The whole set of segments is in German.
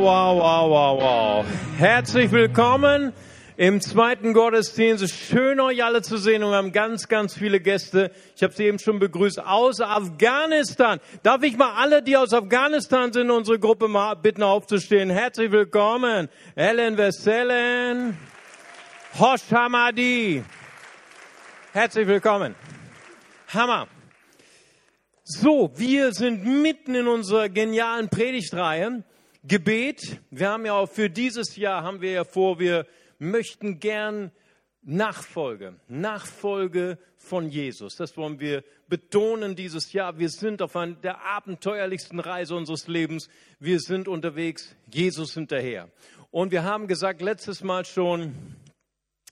Wow, wow, wow, wow, wow. Herzlich willkommen im zweiten Gottesdienst. Schön euch alle zu sehen und wir haben ganz, ganz viele Gäste. Ich habe sie eben schon begrüßt aus Afghanistan. Darf ich mal alle, die aus Afghanistan sind, unsere Gruppe mal bitten aufzustehen? Herzlich willkommen. Ellen Veselen, Hosh Hamadi. Herzlich willkommen. Hammer. So, wir sind mitten in unserer genialen Predigtreihe. Gebet. Wir haben ja auch für dieses Jahr haben wir ja vor, wir möchten gern Nachfolge, Nachfolge von Jesus. Das wollen wir betonen dieses Jahr. Wir sind auf einer der abenteuerlichsten Reise unseres Lebens. Wir sind unterwegs, Jesus hinterher. Und wir haben gesagt letztes Mal schon,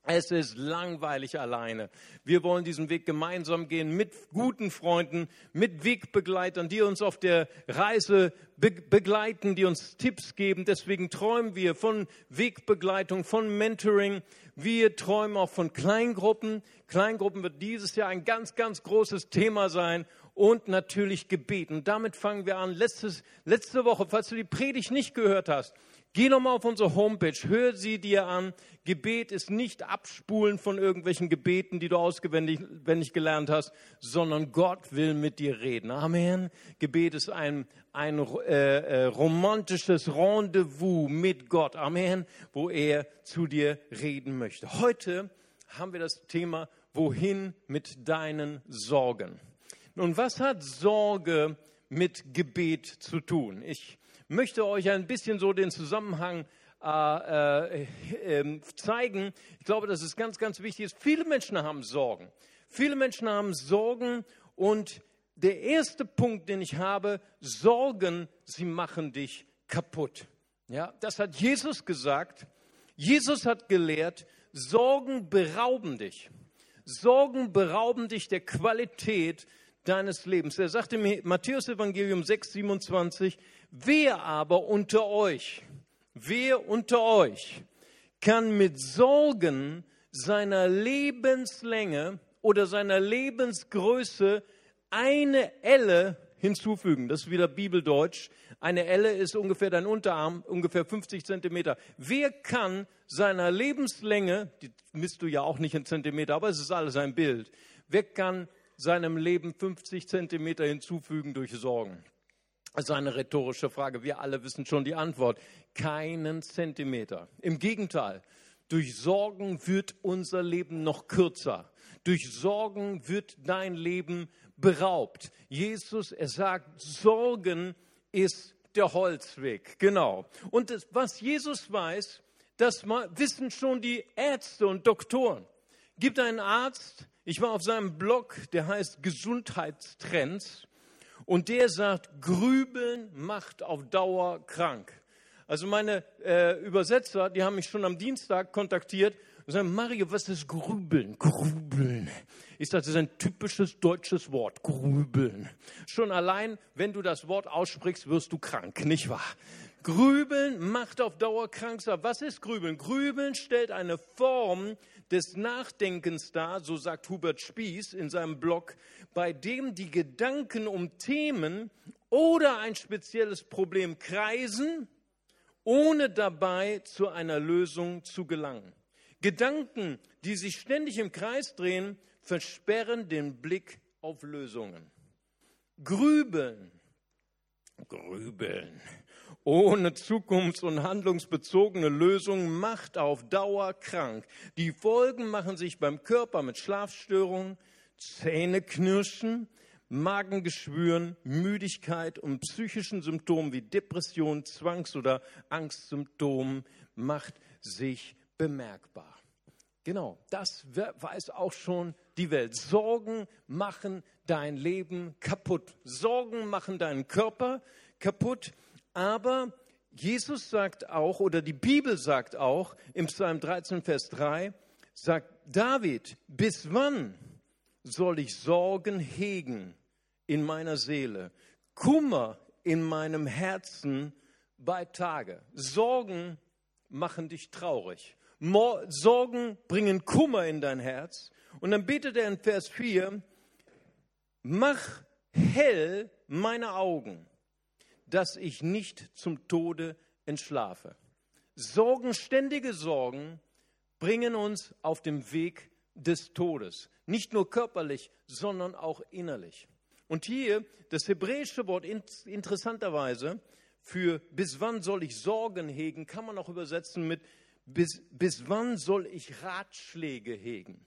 es ist langweilig alleine. Wir wollen diesen Weg gemeinsam gehen mit guten Freunden, mit Wegbegleitern, die uns auf der Reise be begleiten, die uns Tipps geben. Deswegen träumen wir von Wegbegleitung, von Mentoring. Wir träumen auch von Kleingruppen. Kleingruppen wird dieses Jahr ein ganz, ganz großes Thema sein. Und natürlich Gebet. Und damit fangen wir an. Letztes, letzte Woche, falls du die Predigt nicht gehört hast, Geh nochmal auf unsere Homepage, hör sie dir an. Gebet ist nicht Abspulen von irgendwelchen Gebeten, die du auswendig gelernt hast, sondern Gott will mit dir reden. Amen. Gebet ist ein, ein äh, äh, romantisches Rendezvous mit Gott. Amen. Wo er zu dir reden möchte. Heute haben wir das Thema, wohin mit deinen Sorgen? Nun, was hat Sorge mit Gebet zu tun? Ich möchte euch ein bisschen so den Zusammenhang äh, äh, ähm, zeigen. Ich glaube, dass es ganz, ganz wichtig ist. Viele Menschen haben Sorgen. Viele Menschen haben Sorgen und der erste Punkt, den ich habe, Sorgen, sie machen dich kaputt. Ja, das hat Jesus gesagt. Jesus hat gelehrt, Sorgen berauben dich. Sorgen berauben dich der Qualität deines Lebens. Er sagte im Matthäus Evangelium 6, 27, Wer aber unter euch, wer unter euch kann mit Sorgen seiner Lebenslänge oder seiner Lebensgröße eine Elle hinzufügen. Das ist wieder Bibeldeutsch. Eine Elle ist ungefähr dein Unterarm, ungefähr 50 Zentimeter. Wer kann seiner Lebenslänge, die misst du ja auch nicht in Zentimeter, aber es ist alles ein Bild. Wer kann seinem Leben 50 Zentimeter hinzufügen durch Sorgen? Das eine rhetorische Frage. Wir alle wissen schon die Antwort. Keinen Zentimeter. Im Gegenteil. Durch Sorgen wird unser Leben noch kürzer. Durch Sorgen wird dein Leben beraubt. Jesus, er sagt, Sorgen ist der Holzweg. Genau. Und das, was Jesus weiß, das wissen schon die Ärzte und Doktoren. Gibt einen Arzt, ich war auf seinem Blog, der heißt Gesundheitstrends. Und der sagt, Grübeln macht auf Dauer krank. Also meine äh, Übersetzer, die haben mich schon am Dienstag kontaktiert und sagen, Mario, was ist Grübeln? Grübeln. Ich sage, das ist ein typisches deutsches Wort, Grübeln. Schon allein, wenn du das Wort aussprichst, wirst du krank, nicht wahr? Grübeln macht auf Dauer krank. Was ist Grübeln? Grübeln stellt eine Form des Nachdenkens dar, so sagt Hubert Spieß in seinem Blog, bei dem die Gedanken um Themen oder ein spezielles Problem kreisen, ohne dabei zu einer Lösung zu gelangen. Gedanken, die sich ständig im Kreis drehen, versperren den Blick auf Lösungen. Grübeln, grübeln ohne zukunfts- und handlungsbezogene Lösungen macht auf Dauer krank. Die Folgen machen sich beim Körper mit Schlafstörungen, Zähneknirschen, Magengeschwüren, Müdigkeit und psychischen Symptomen wie Depression, Zwangs- oder Angstsymptomen macht sich bemerkbar. Genau, das weiß auch schon die Welt. Sorgen machen dein Leben kaputt. Sorgen machen deinen Körper kaputt. Aber Jesus sagt auch, oder die Bibel sagt auch im Psalm 13, Vers 3, sagt David, bis wann soll ich Sorgen hegen in meiner Seele, Kummer in meinem Herzen bei Tage? Sorgen machen dich traurig. Sorgen bringen Kummer in dein Herz. Und dann betet er in Vers 4, mach hell meine Augen dass ich nicht zum Tode entschlafe. Sorgen, ständige Sorgen bringen uns auf dem Weg des Todes. Nicht nur körperlich, sondern auch innerlich. Und hier das hebräische Wort interessanterweise für bis wann soll ich Sorgen hegen, kann man auch übersetzen mit bis, bis wann soll ich Ratschläge hegen.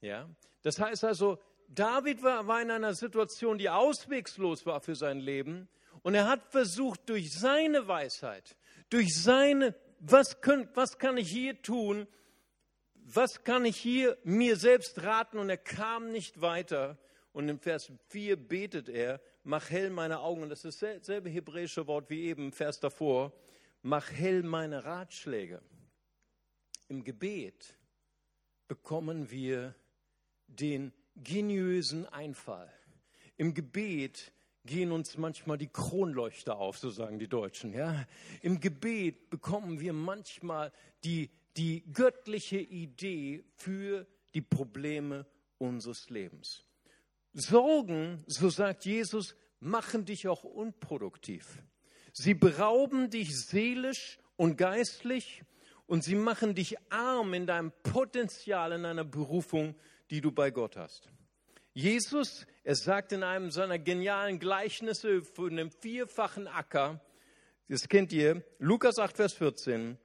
Ja? Das heißt also, David war, war in einer Situation, die auswegslos war für sein Leben und er hat versucht, durch seine Weisheit, durch seine, was, könnt, was kann ich hier tun, was kann ich hier mir selbst raten und er kam nicht weiter. Und im Vers 4 betet er, mach hell meine Augen. Und das ist dasselbe hebräische Wort wie eben im Vers davor. Mach hell meine Ratschläge. Im Gebet bekommen wir den geniösen Einfall. Im Gebet gehen uns manchmal die Kronleuchter auf, so sagen die Deutschen. Ja? Im Gebet bekommen wir manchmal die, die göttliche Idee für die Probleme unseres Lebens. Sorgen, so sagt Jesus, machen dich auch unproduktiv. Sie berauben dich seelisch und geistlich und sie machen dich arm in deinem Potenzial, in deiner Berufung, die du bei Gott hast. Jesus, er sagt in einem seiner genialen Gleichnisse von einem vierfachen Acker, das kennt ihr, Lukas 8, Vers 14,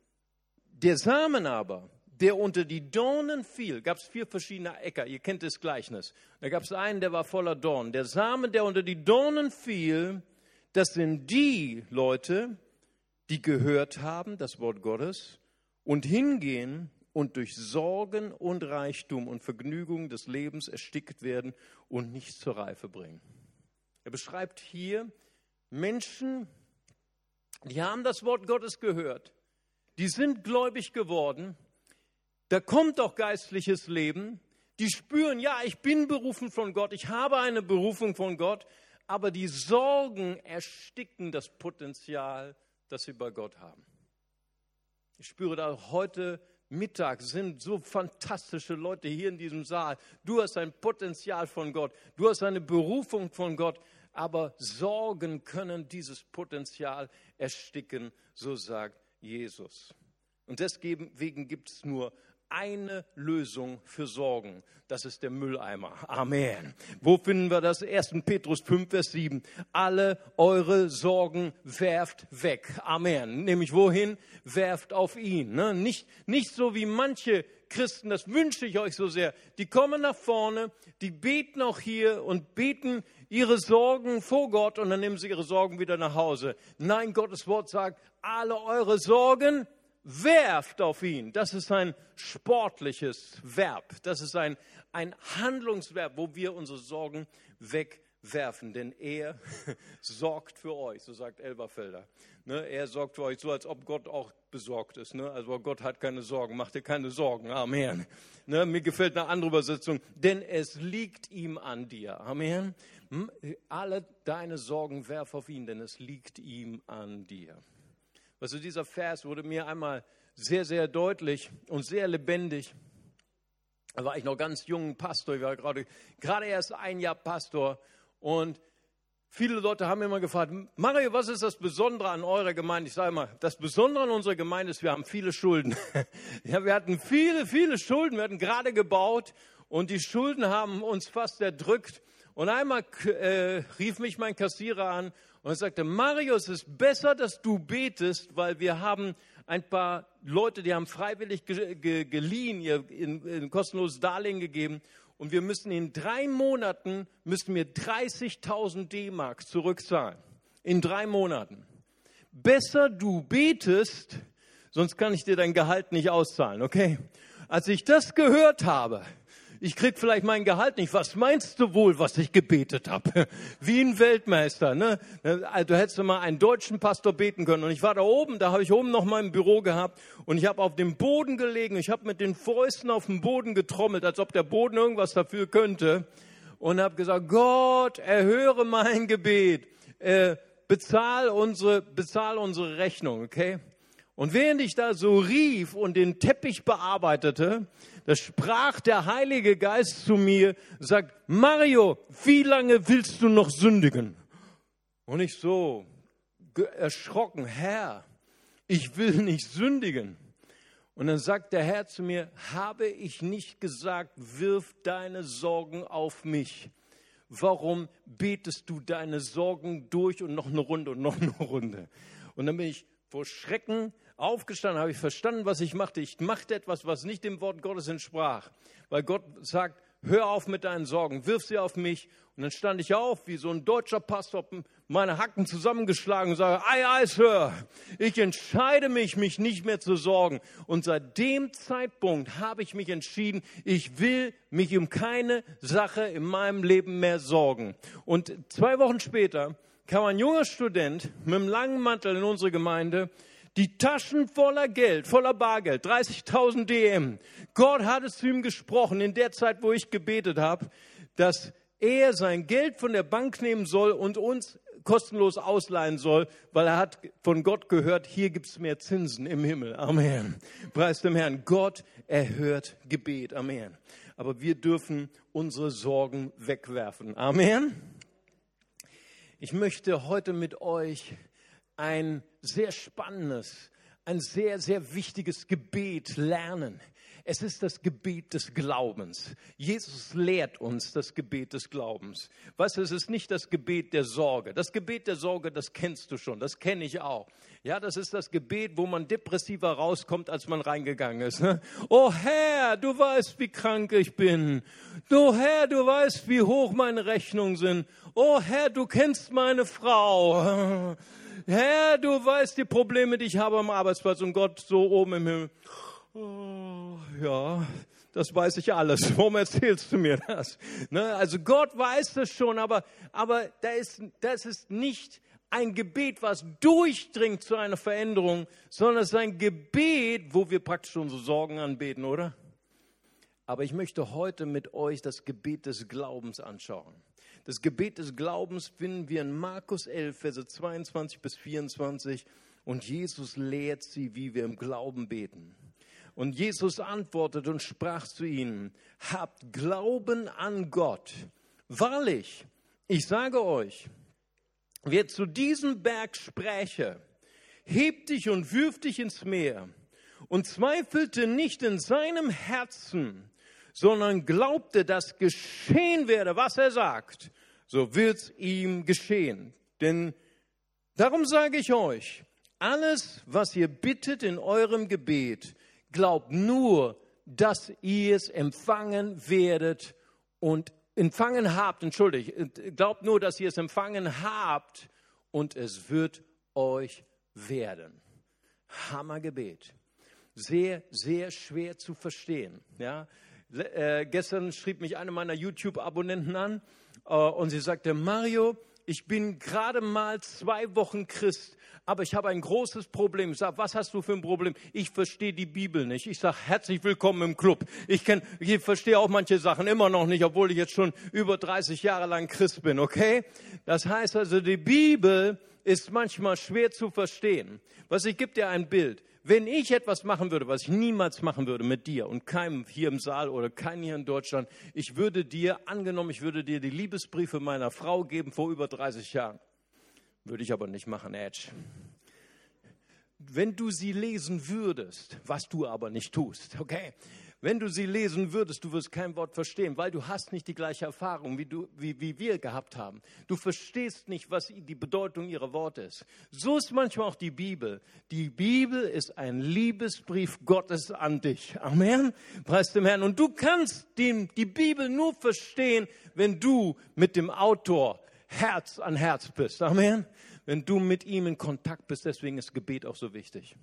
der Samen aber, der unter die Dornen fiel, gab es vier verschiedene Äcker, ihr kennt das Gleichnis. Da gab es einen, der war voller Dornen. Der Samen, der unter die Dornen fiel, das sind die Leute, die gehört haben, das Wort Gottes, und hingehen und durch Sorgen und Reichtum und Vergnügung des Lebens erstickt werden und nicht zur Reife bringen. Er beschreibt hier Menschen, die haben das Wort Gottes gehört, die sind gläubig geworden, da kommt doch geistliches Leben. Die spüren, ja, ich bin berufen von Gott, ich habe eine Berufung von Gott, aber die Sorgen ersticken das Potenzial, das sie bei Gott haben. Ich spüre da heute Mittag sind so fantastische Leute hier in diesem Saal. Du hast ein Potenzial von Gott, du hast eine Berufung von Gott, aber Sorgen können dieses Potenzial ersticken, so sagt Jesus. Und deswegen gibt es nur eine Lösung für Sorgen. Das ist der Mülleimer. Amen. Wo finden wir das? 1. Petrus 5, Vers 7. Alle eure Sorgen werft weg. Amen. Nämlich wohin? Werft auf ihn. Ne? Nicht, nicht so wie manche Christen, das wünsche ich euch so sehr. Die kommen nach vorne, die beten auch hier und beten ihre Sorgen vor Gott und dann nehmen sie ihre Sorgen wieder nach Hause. Nein, Gottes Wort sagt, alle eure Sorgen werft auf ihn. Das ist ein sportliches Verb. Das ist ein, ein Handlungsverb, wo wir unsere Sorgen wegwerfen. Denn er sorgt für euch, so sagt Elberfelder. Ne, er sorgt für euch, so als ob Gott auch besorgt ist. Ne? Also Gott hat keine Sorgen, macht dir keine Sorgen. Amen. Ne, mir gefällt eine andere Übersetzung. Denn es liegt ihm an dir. Amen. Hm? Alle deine Sorgen werf auf ihn, denn es liegt ihm an dir. Also dieser Vers wurde mir einmal sehr, sehr deutlich und sehr lebendig. Da war ich noch ganz jung Pastor, ich war gerade, gerade erst ein Jahr Pastor und viele Leute haben immer gefragt, Mario, was ist das Besondere an eurer Gemeinde? Ich sage immer, das Besondere an unserer Gemeinde ist, wir haben viele Schulden. ja, wir hatten viele, viele Schulden, wir hatten gerade gebaut und die Schulden haben uns fast erdrückt. Und einmal äh, rief mich mein Kassierer an und er sagte, Mario, es ist besser, dass du betest, weil wir haben ein paar Leute, die haben freiwillig ge ge geliehen, ihr in, in kostenloses Darlehen gegeben und wir müssen in drei Monaten, müssen wir 30.000 D-Mark zurückzahlen. In drei Monaten. Besser du betest, sonst kann ich dir dein Gehalt nicht auszahlen, okay? Als ich das gehört habe, ich krieg vielleicht mein Gehalt nicht. Was meinst du wohl, was ich gebetet habe? Wie ein Weltmeister. Ne? Also, du hättest mal einen deutschen Pastor beten können. Und ich war da oben, da habe ich oben noch mein Büro gehabt und ich habe auf dem Boden gelegen. Ich habe mit den Fäusten auf dem Boden getrommelt, als ob der Boden irgendwas dafür könnte. Und habe gesagt, Gott, erhöre mein Gebet. Äh, bezahl unsere, bezahl unsere Rechnung, okay? Und während ich da so rief und den Teppich bearbeitete, da sprach der Heilige Geist zu mir, sagt, Mario, wie lange willst du noch sündigen? Und ich so erschrocken, Herr, ich will nicht sündigen. Und dann sagt der Herr zu mir, habe ich nicht gesagt, wirf deine Sorgen auf mich. Warum betest du deine Sorgen durch und noch eine Runde und noch eine Runde? Und dann bin ich vor Schrecken aufgestanden, habe ich verstanden, was ich machte. Ich machte etwas, was nicht dem Wort Gottes entsprach. Weil Gott sagt, hör auf mit deinen Sorgen, wirf sie auf mich. Und dann stand ich auf, wie so ein deutscher Pastor, meine Hacken zusammengeschlagen und sage, ei, ei, Sir, ich entscheide mich, mich nicht mehr zu sorgen. Und seit dem Zeitpunkt habe ich mich entschieden, ich will mich um keine Sache in meinem Leben mehr sorgen. Und zwei Wochen später kam ein junger Student mit einem langen Mantel in unsere Gemeinde, die Taschen voller Geld, voller Bargeld, 30.000 DM. Gott hat es zu ihm gesprochen in der Zeit, wo ich gebetet habe, dass er sein Geld von der Bank nehmen soll und uns kostenlos ausleihen soll, weil er hat von Gott gehört, hier gibt es mehr Zinsen im Himmel. Amen. Preis dem Herrn. Gott erhört Gebet. Amen. Aber wir dürfen unsere Sorgen wegwerfen. Amen. Ich möchte heute mit euch ein sehr spannendes, ein sehr, sehr wichtiges Gebet lernen. Es ist das Gebet des Glaubens. Jesus lehrt uns das Gebet des Glaubens. Weißt du, es ist nicht das Gebet der Sorge. Das Gebet der Sorge, das kennst du schon, das kenne ich auch. Ja, das ist das Gebet, wo man depressiver rauskommt, als man reingegangen ist. Ne? Oh Herr, du weißt, wie krank ich bin. Du Herr, du weißt, wie hoch meine Rechnungen sind oh Herr, du kennst meine Frau. Herr, du weißt die Probleme, die ich habe am Arbeitsplatz und Gott so oben im Himmel. Oh, ja, das weiß ich alles. Warum erzählst du mir das? Ne? Also Gott weiß das schon, aber, aber da ist, das ist nicht ein Gebet, was durchdringt zu einer Veränderung, sondern es ist ein Gebet, wo wir praktisch unsere Sorgen anbeten, oder? Aber ich möchte heute mit euch das Gebet des Glaubens anschauen. Das Gebet des Glaubens finden wir in Markus 11, Verse 22 bis 24. Und Jesus lehrt sie, wie wir im Glauben beten. Und Jesus antwortet und sprach zu ihnen, habt Glauben an Gott. Wahrlich, ich sage euch, wer zu diesem Berg spräche, hebt dich und wirf dich ins Meer und zweifelte nicht in seinem Herzen, sondern glaubte, dass geschehen werde, was er sagt, so wird's ihm geschehen. Denn darum sage ich euch, alles, was ihr bittet in eurem Gebet, glaubt nur, dass ihr es empfangen werdet und empfangen habt, entschuldigt, glaubt nur, dass ihr es empfangen habt und es wird euch werden. Hammergebet. Sehr, sehr schwer zu verstehen. Ja? Äh, gestern schrieb mich eine meiner YouTube-Abonnenten an und sie sagte, Mario, ich bin gerade mal zwei Wochen Christ, aber ich habe ein großes Problem. Ich sage, was hast du für ein Problem? Ich verstehe die Bibel nicht. Ich sage, herzlich willkommen im Club. Ich, kenn, ich verstehe auch manche Sachen immer noch nicht, obwohl ich jetzt schon über 30 Jahre lang Christ bin, okay? Das heißt also, die Bibel ist manchmal schwer zu verstehen. Was ich gebe dir ein Bild. Wenn ich etwas machen würde, was ich niemals machen würde mit dir und keinem hier im Saal oder keinem hier in Deutschland, ich würde dir, angenommen, ich würde dir die Liebesbriefe meiner Frau geben vor über 30 Jahren. Würde ich aber nicht machen, Edge. Wenn du sie lesen würdest, was du aber nicht tust, okay? Wenn du sie lesen würdest, du wirst kein Wort verstehen, weil du hast nicht die gleiche Erfahrung, wie, du, wie, wie wir gehabt haben. Du verstehst nicht, was die Bedeutung ihrer Worte ist. So ist manchmal auch die Bibel. Die Bibel ist ein Liebesbrief Gottes an dich. Amen. Preis dem Herrn. Und du kannst den, die Bibel nur verstehen, wenn du mit dem Autor Herz an Herz bist. Amen. Wenn du mit ihm in Kontakt bist. Deswegen ist Gebet auch so wichtig.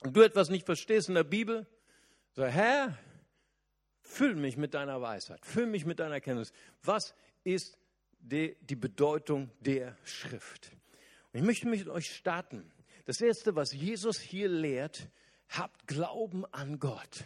Und du etwas nicht verstehst in der Bibel, so, Herr, füll mich mit deiner Weisheit, füll mich mit deiner Kenntnis. Was ist die, die Bedeutung der Schrift? Und ich möchte mit euch starten. Das erste, was Jesus hier lehrt, habt Glauben an Gott.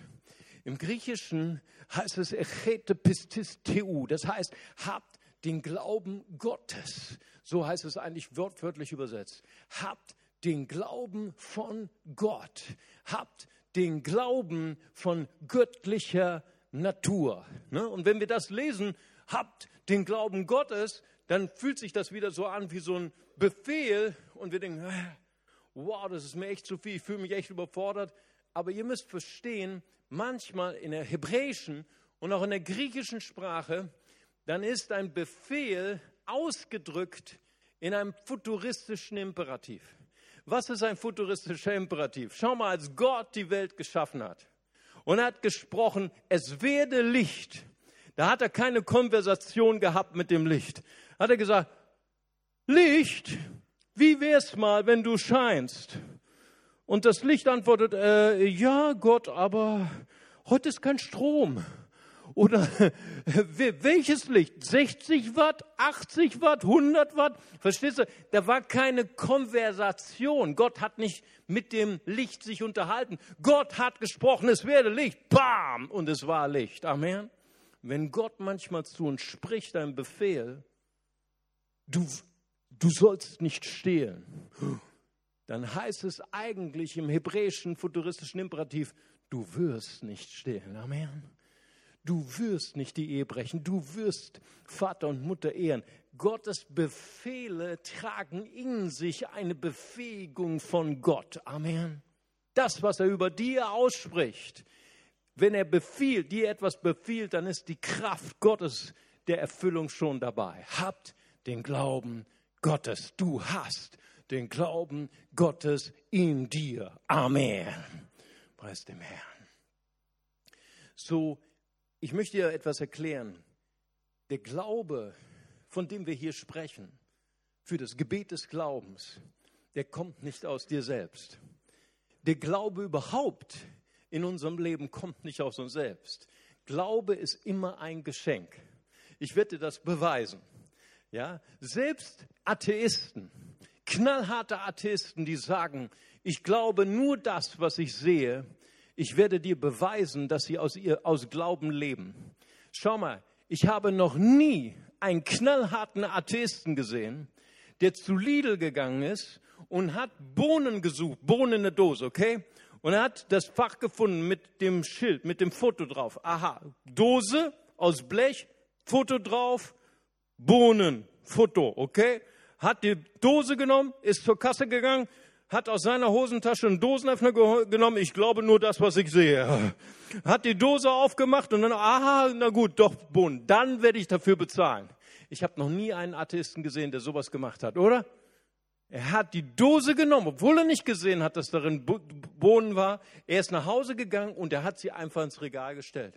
Im Griechischen heißt es echete pistis teu. Das heißt, habt den Glauben Gottes. So heißt es eigentlich wortwörtlich übersetzt. Habt den Glauben von Gott. Habt den Glauben von göttlicher Natur. Ne? Und wenn wir das lesen, habt den Glauben Gottes, dann fühlt sich das wieder so an wie so ein Befehl und wir denken, wow, das ist mir echt zu viel, ich fühle mich echt überfordert. Aber ihr müsst verstehen, manchmal in der hebräischen und auch in der griechischen Sprache, dann ist ein Befehl ausgedrückt in einem futuristischen Imperativ. Was ist ein futuristischer Imperativ? Schau mal, als Gott die Welt geschaffen hat und hat gesprochen, es werde Licht. Da hat er keine Konversation gehabt mit dem Licht. Hat er gesagt, Licht, wie wär's mal, wenn du scheinst? Und das Licht antwortet, äh, ja Gott, aber heute ist kein Strom. Oder welches Licht? 60 Watt, 80 Watt, 100 Watt? Verstehst du? Da war keine Konversation. Gott hat nicht mit dem Licht sich unterhalten. Gott hat gesprochen, es werde Licht. Bam! Und es war Licht. Amen. Wenn Gott manchmal zu uns spricht, ein Befehl, du, du sollst nicht stehlen, dann heißt es eigentlich im hebräischen futuristischen Imperativ, du wirst nicht stehlen. Amen. Du wirst nicht die Ehe brechen. Du wirst Vater und Mutter ehren. Gottes Befehle tragen in sich eine Befähigung von Gott. Amen. Das, was er über dir ausspricht, wenn er befiehlt, dir etwas befiehlt, dann ist die Kraft Gottes der Erfüllung schon dabei. Habt den Glauben Gottes. Du hast den Glauben Gottes in dir. Amen. Preis dem Herrn. So ich möchte dir etwas erklären. Der Glaube, von dem wir hier sprechen, für das Gebet des Glaubens, der kommt nicht aus dir selbst. Der Glaube überhaupt in unserem Leben kommt nicht aus uns selbst. Glaube ist immer ein Geschenk. Ich werde dir das beweisen. Ja, selbst Atheisten, knallharte Atheisten, die sagen, ich glaube nur das, was ich sehe, ich werde dir beweisen, dass sie aus, ihr, aus Glauben leben. Schau mal, ich habe noch nie einen knallharten Atheisten gesehen, der zu Lidl gegangen ist und hat Bohnen gesucht, Bohnen in der Dose, okay? Und er hat das Fach gefunden mit dem Schild, mit dem Foto drauf. Aha, Dose aus Blech, Foto drauf, Bohnen, Foto, okay? Hat die Dose genommen, ist zur Kasse gegangen, hat aus seiner Hosentasche einen Dosenöffner genommen. Ich glaube nur das, was ich sehe. Hat die Dose aufgemacht und dann, aha, na gut, doch, Bohnen. Dann werde ich dafür bezahlen. Ich habe noch nie einen Atheisten gesehen, der sowas gemacht hat, oder? Er hat die Dose genommen, obwohl er nicht gesehen hat, dass darin Bohnen war. Er ist nach Hause gegangen und er hat sie einfach ins Regal gestellt.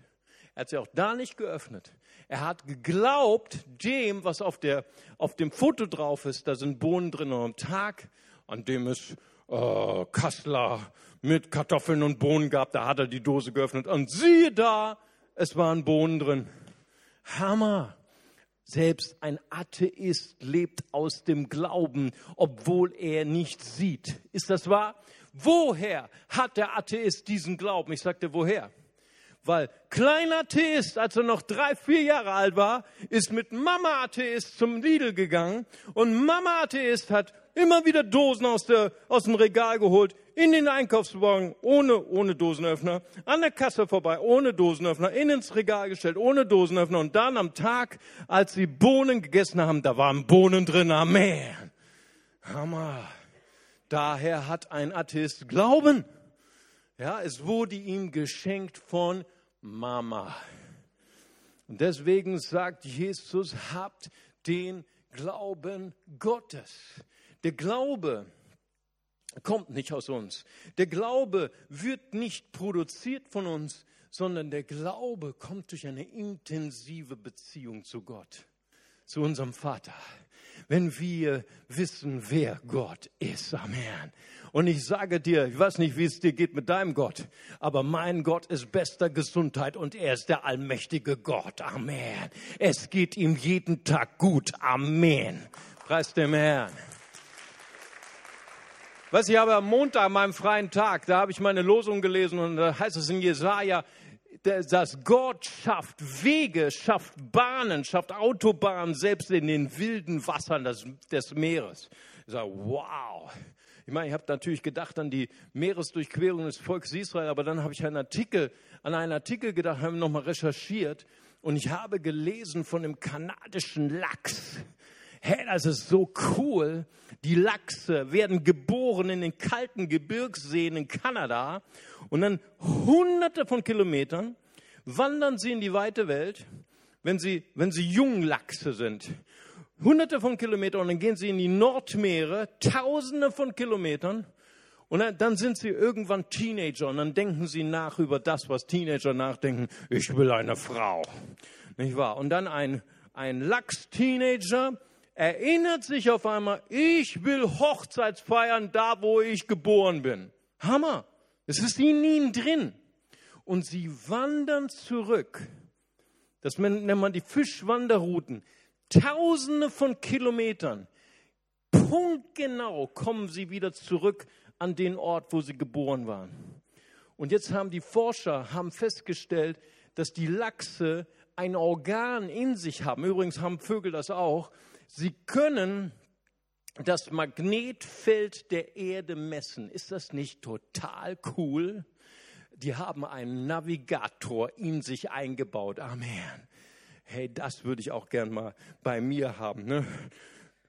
Er hat sie auch da nicht geöffnet. Er hat geglaubt, dem, was auf, der, auf dem Foto drauf ist, da sind Bohnen drin. Und am Tag an dem es äh, Kassler mit Kartoffeln und Bohnen gab. Da hat er die Dose geöffnet und siehe da, es waren Bohnen drin. Hammer. Selbst ein Atheist lebt aus dem Glauben, obwohl er nicht sieht. Ist das wahr? Woher hat der Atheist diesen Glauben? Ich sagte, woher? Weil kleiner Atheist, als er noch drei, vier Jahre alt war, ist mit Mama Atheist zum Lidl gegangen und Mama Atheist hat immer wieder Dosen aus, der, aus dem Regal geholt, in den Einkaufswagen, ohne, ohne Dosenöffner, an der Kasse vorbei, ohne Dosenöffner, in ins Regal gestellt, ohne Dosenöffner. Und dann am Tag, als sie Bohnen gegessen haben, da waren Bohnen drin. Amen. Hammer. Daher hat ein Atheist Glauben. Ja, es wurde ihm geschenkt von Mama. Und deswegen sagt Jesus, habt den Glauben Gottes. Der Glaube kommt nicht aus uns. Der Glaube wird nicht produziert von uns, sondern der Glaube kommt durch eine intensive Beziehung zu Gott, zu unserem Vater. Wenn wir wissen, wer Gott ist. Amen. Und ich sage dir, ich weiß nicht, wie es dir geht mit deinem Gott, aber mein Gott ist bester Gesundheit und er ist der allmächtige Gott. Amen. Es geht ihm jeden Tag gut. Amen. Preis dem Herrn. Was ich habe am Montag, meinem freien Tag, da habe ich meine Losung gelesen und da heißt es in Jesaja, dass Gott schafft Wege, schafft Bahnen, schafft Autobahnen, selbst in den wilden Wassern des, des Meeres. Ich sage, wow. Ich meine, ich habe natürlich gedacht an die Meeresdurchquerung des Volkes Israel, aber dann habe ich einen Artikel, an einen Artikel gedacht, habe nochmal recherchiert und ich habe gelesen von dem kanadischen Lachs. Hey, das ist so cool. Die Lachse werden geboren in den kalten Gebirgsseen in Kanada und dann hunderte von Kilometern wandern sie in die weite Welt, wenn sie, wenn sie Junglachse sind. Hunderte von Kilometern und dann gehen sie in die Nordmeere, tausende von Kilometern und dann, sind sie irgendwann Teenager und dann denken sie nach über das, was Teenager nachdenken. Ich will eine Frau. Nicht wahr? Und dann ein, ein Lachs-Teenager erinnert sich auf einmal, ich will Hochzeits feiern, da wo ich geboren bin. Hammer. Es ist in ihnen drin. Und sie wandern zurück. Das nennt man die Fischwanderrouten. Tausende von Kilometern. Punktgenau kommen sie wieder zurück an den Ort, wo sie geboren waren. Und jetzt haben die Forscher haben festgestellt, dass die Lachse ein Organ in sich haben. Übrigens haben Vögel das auch. Sie können das Magnetfeld der Erde messen. Ist das nicht total cool? Die haben einen Navigator in sich eingebaut. Amen. Hey, das würde ich auch gern mal bei mir haben. Ne?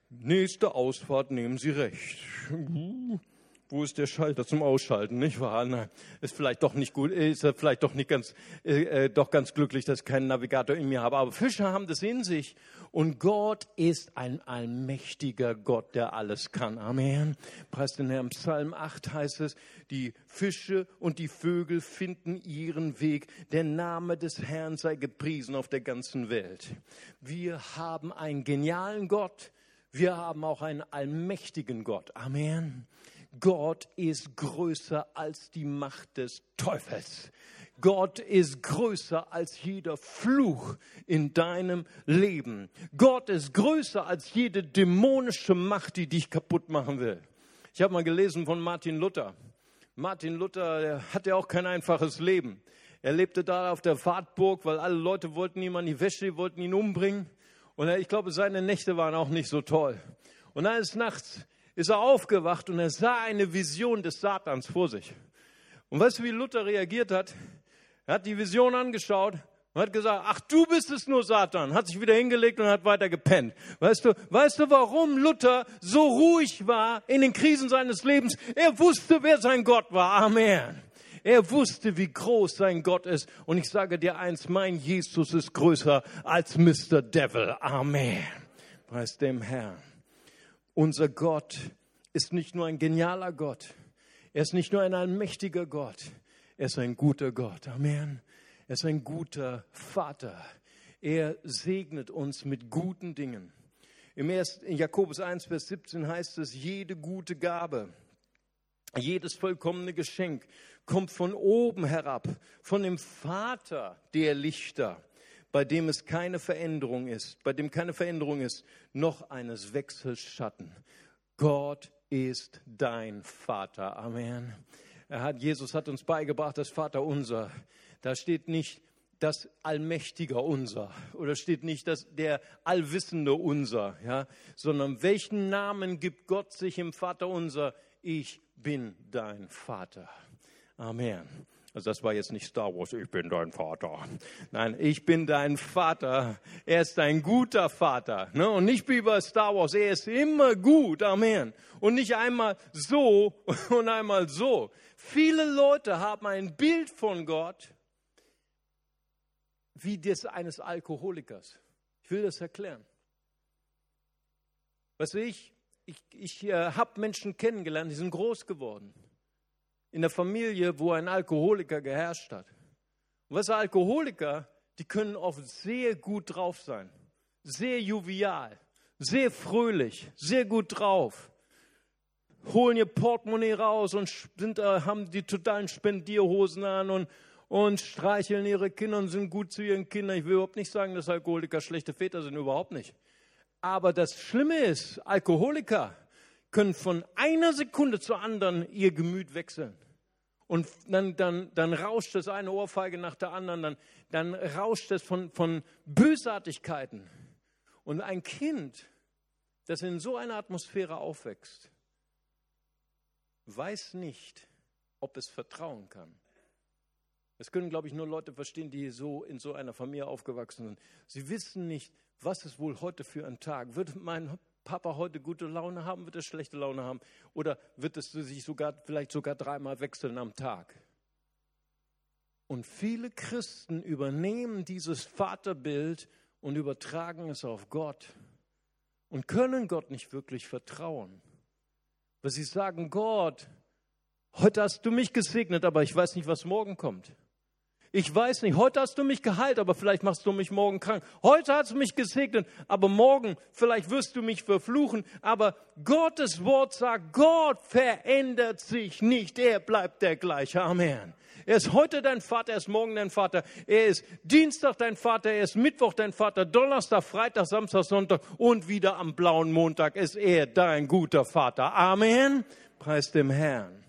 Nächste Ausfahrt nehmen Sie rechts wo ist der Schalter zum Ausschalten, nicht wahr? Na, ist vielleicht doch nicht gut, ist vielleicht doch nicht ganz, äh, äh, doch ganz glücklich, dass ich keinen Navigator in mir habe. Aber Fischer haben das in sich. Und Gott ist ein allmächtiger Gott, der alles kann. Amen. Preis den Herrn. Psalm 8 heißt es, die Fische und die Vögel finden ihren Weg. Der Name des Herrn sei gepriesen auf der ganzen Welt. Wir haben einen genialen Gott. Wir haben auch einen allmächtigen Gott. Amen. Gott ist größer als die Macht des Teufels. Gott ist größer als jeder Fluch in deinem Leben. Gott ist größer als jede dämonische Macht, die dich kaputt machen will. Ich habe mal gelesen von Martin Luther. Martin Luther hatte auch kein einfaches Leben. Er lebte da auf der Wartburg, weil alle Leute wollten ihm an die Wäsche, wollten ihn umbringen. Und ich glaube, seine Nächte waren auch nicht so toll. Und eines Nachts ist er aufgewacht und er sah eine Vision des Satans vor sich. Und weißt du, wie Luther reagiert hat? Er hat die Vision angeschaut und hat gesagt, ach, du bist es nur Satan, hat sich wieder hingelegt und hat weiter gepennt. Weißt du, weißt du, warum Luther so ruhig war in den Krisen seines Lebens? Er wusste, wer sein Gott war. Amen. Er wusste, wie groß sein Gott ist. Und ich sage dir eins, mein Jesus ist größer als Mr. Devil. Amen. Preis dem Herrn. Unser Gott ist nicht nur ein genialer Gott. Er ist nicht nur ein allmächtiger Gott. Er ist ein guter Gott. Amen. Er ist ein guter Vater. Er segnet uns mit guten Dingen. Im 1. in Jakobus 1, Vers 17 heißt es, jede gute Gabe, jedes vollkommene Geschenk kommt von oben herab, von dem Vater der Lichter, bei dem es keine Veränderung ist, bei dem keine Veränderung ist, noch eines Wechselschatten. Gott ist dein Vater. Amen. Hat, Jesus hat uns beigebracht, das Vater unser. Da steht nicht das allmächtige unser oder steht nicht das, der allwissende unser, ja, sondern welchen Namen gibt Gott sich im Vater unser? Ich bin dein Vater. Amen. Also das war jetzt nicht Star Wars, ich bin dein Vater. Nein, ich bin dein Vater. Er ist ein guter Vater. Ne? Und nicht wie bei Star Wars, er ist immer gut. Amen. Und nicht einmal so und einmal so. Viele Leute haben ein Bild von Gott wie das eines Alkoholikers. Ich will das erklären. Was ich, ich, ich äh, habe Menschen kennengelernt, die sind groß geworden in der Familie, wo ein Alkoholiker geherrscht hat. Und was Alkoholiker, die können oft sehr gut drauf sein, sehr jovial, sehr fröhlich, sehr gut drauf, holen ihr Portemonnaie raus und sind, äh, haben die totalen Spendierhosen an und, und streicheln ihre Kinder und sind gut zu ihren Kindern. Ich will überhaupt nicht sagen, dass Alkoholiker schlechte Väter sind, überhaupt nicht. Aber das Schlimme ist, Alkoholiker, können von einer Sekunde zur anderen ihr Gemüt wechseln. Und dann, dann, dann rauscht es eine Ohrfeige nach der anderen, dann, dann rauscht es von, von Bösartigkeiten. Und ein Kind, das in so einer Atmosphäre aufwächst, weiß nicht, ob es vertrauen kann. Das können, glaube ich, nur Leute verstehen, die so in so einer Familie aufgewachsen sind. Sie wissen nicht, was ist wohl heute für ein Tag. Wird mein Papa heute gute Laune haben, wird er schlechte Laune haben? Oder wird es sich sogar, vielleicht sogar dreimal wechseln am Tag? Und viele Christen übernehmen dieses Vaterbild und übertragen es auf Gott und können Gott nicht wirklich vertrauen. Weil sie sagen, Gott, heute hast du mich gesegnet, aber ich weiß nicht, was morgen kommt. Ich weiß nicht, heute hast du mich geheilt, aber vielleicht machst du mich morgen krank. Heute hast du mich gesegnet, aber morgen vielleicht wirst du mich verfluchen. Aber Gottes Wort sagt, Gott verändert sich nicht. Er bleibt der gleiche. Amen. Er ist heute dein Vater, er ist morgen dein Vater. Er ist Dienstag dein Vater, er ist Mittwoch dein Vater, Donnerstag, Freitag, Samstag, Sonntag und wieder am blauen Montag ist er dein guter Vater. Amen. Preis dem Herrn.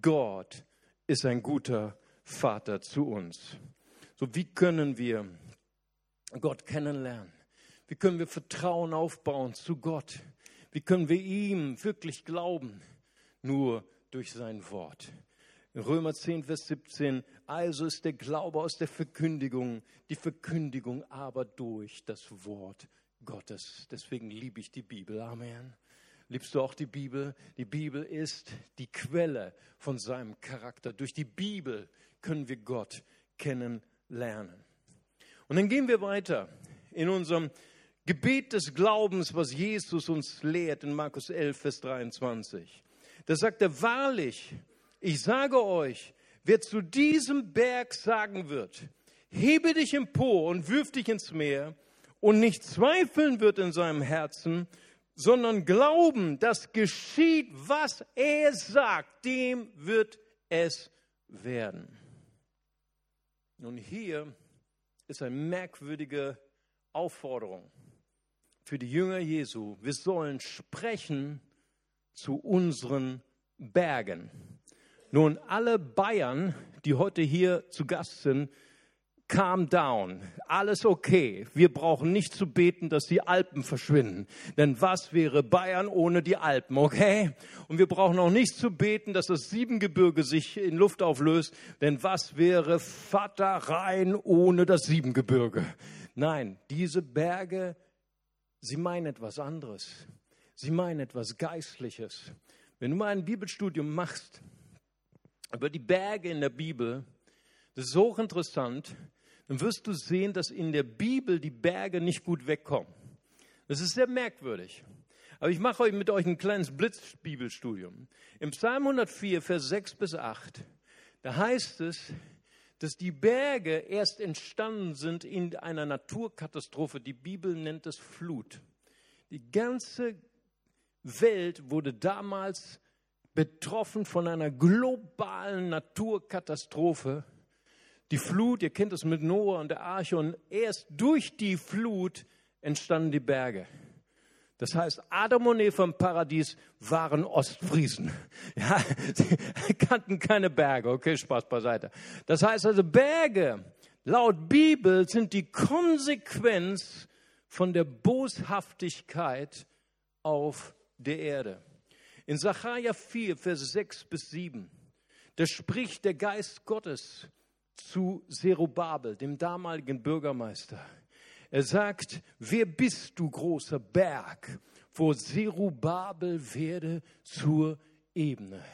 Gott ist ein guter Vater. Vater zu uns. So, wie können wir Gott kennenlernen? Wie können wir Vertrauen aufbauen zu Gott? Wie können wir ihm wirklich glauben? Nur durch sein Wort. In Römer 10, Vers 17, also ist der Glaube aus der Verkündigung, die Verkündigung aber durch das Wort Gottes. Deswegen liebe ich die Bibel. Amen. Liebst du auch die Bibel? Die Bibel ist die Quelle von seinem Charakter. Durch die Bibel können wir Gott kennenlernen. Und dann gehen wir weiter in unserem Gebet des Glaubens, was Jesus uns lehrt in Markus 11, Vers 23. Da sagt er, wahrlich, ich sage euch, wer zu diesem Berg sagen wird, hebe dich empor und wirf dich ins Meer und nicht zweifeln wird in seinem Herzen, sondern glauben, dass geschieht, was er sagt, dem wird es werden. Nun hier ist eine merkwürdige Aufforderung für die Jünger Jesu. Wir sollen sprechen zu unseren Bergen. Nun, alle Bayern, die heute hier zu Gast sind, calm down, alles okay. Wir brauchen nicht zu beten, dass die Alpen verschwinden. Denn was wäre Bayern ohne die Alpen, okay? Und wir brauchen auch nicht zu beten, dass das Siebengebirge sich in Luft auflöst. Denn was wäre Vater Rhein ohne das Siebengebirge? Nein, diese Berge, sie meinen etwas anderes. Sie meinen etwas Geistliches. Wenn du mal ein Bibelstudium machst über die Berge in der Bibel, das ist hochinteressant dann wirst du sehen, dass in der Bibel die Berge nicht gut wegkommen. Das ist sehr merkwürdig. Aber ich mache mit euch ein kleines Blitzbibelstudium. Im Psalm 104, Vers 6 bis 8, da heißt es, dass die Berge erst entstanden sind in einer Naturkatastrophe. Die Bibel nennt es Flut. Die ganze Welt wurde damals betroffen von einer globalen Naturkatastrophe die Flut, ihr kennt es mit Noah und der Arche, und erst durch die Flut entstanden die Berge. Das heißt, Adam und Eva im Paradies waren Ostfriesen. Ja, sie kannten keine Berge. Okay, Spaß beiseite. Das heißt also, Berge, laut Bibel, sind die Konsequenz von der Boshaftigkeit auf der Erde. In Sacharja 4, Vers 6 bis 7, da spricht der Geist Gottes zu Zerubabel, dem damaligen Bürgermeister. Er sagt, wer bist du, großer Berg? Vor Zerubabel werde zur Ebene.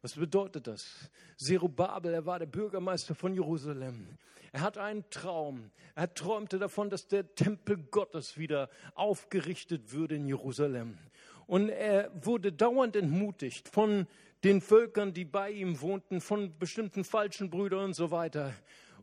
Was bedeutet das? Zerubabel, er war der Bürgermeister von Jerusalem. Er hat einen Traum. Er träumte davon, dass der Tempel Gottes wieder aufgerichtet würde in Jerusalem. Und er wurde dauernd entmutigt von den Völkern, die bei ihm wohnten, von bestimmten falschen Brüdern und so weiter.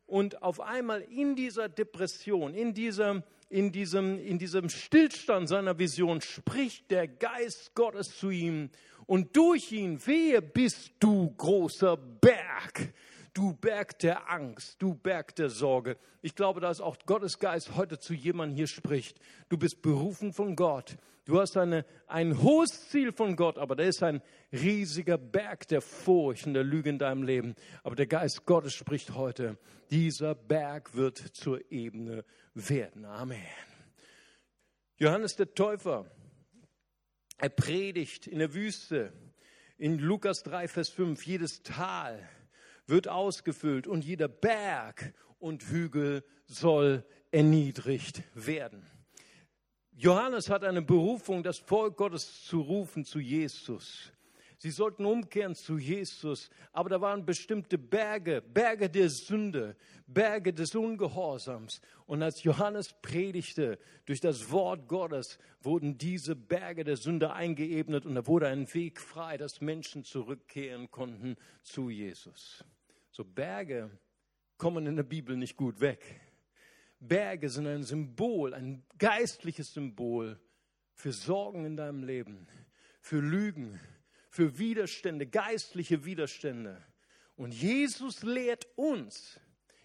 Und auf einmal in dieser Depression, in diesem, in diesem, in diesem Stillstand seiner Vision spricht der Geist Gottes zu ihm. Und durch ihn, wer bist du, großer Berg? Du Berg der Angst, du Berg der Sorge. Ich glaube, dass auch Gottes Geist heute zu jemandem hier spricht. Du bist berufen von Gott. Du hast eine, ein hohes Ziel von Gott, aber da ist ein riesiger Berg der Furcht und der Lüge in deinem Leben. Aber der Geist Gottes spricht heute, dieser Berg wird zur Ebene werden. Amen. Johannes der Täufer, er predigt in der Wüste in Lukas 3, Vers 5, jedes Tal wird ausgefüllt und jeder Berg und Hügel soll erniedrigt werden. Johannes hat eine Berufung, das Volk Gottes zu rufen zu Jesus. Sie sollten umkehren zu Jesus, aber da waren bestimmte Berge, Berge der Sünde, Berge des Ungehorsams. Und als Johannes predigte durch das Wort Gottes, wurden diese Berge der Sünde eingeebnet und da wurde ein Weg frei, dass Menschen zurückkehren konnten zu Jesus. So Berge kommen in der Bibel nicht gut weg. Berge sind ein Symbol, ein geistliches Symbol für Sorgen in deinem Leben, für Lügen, für Widerstände, geistliche Widerstände. Und Jesus lehrt uns,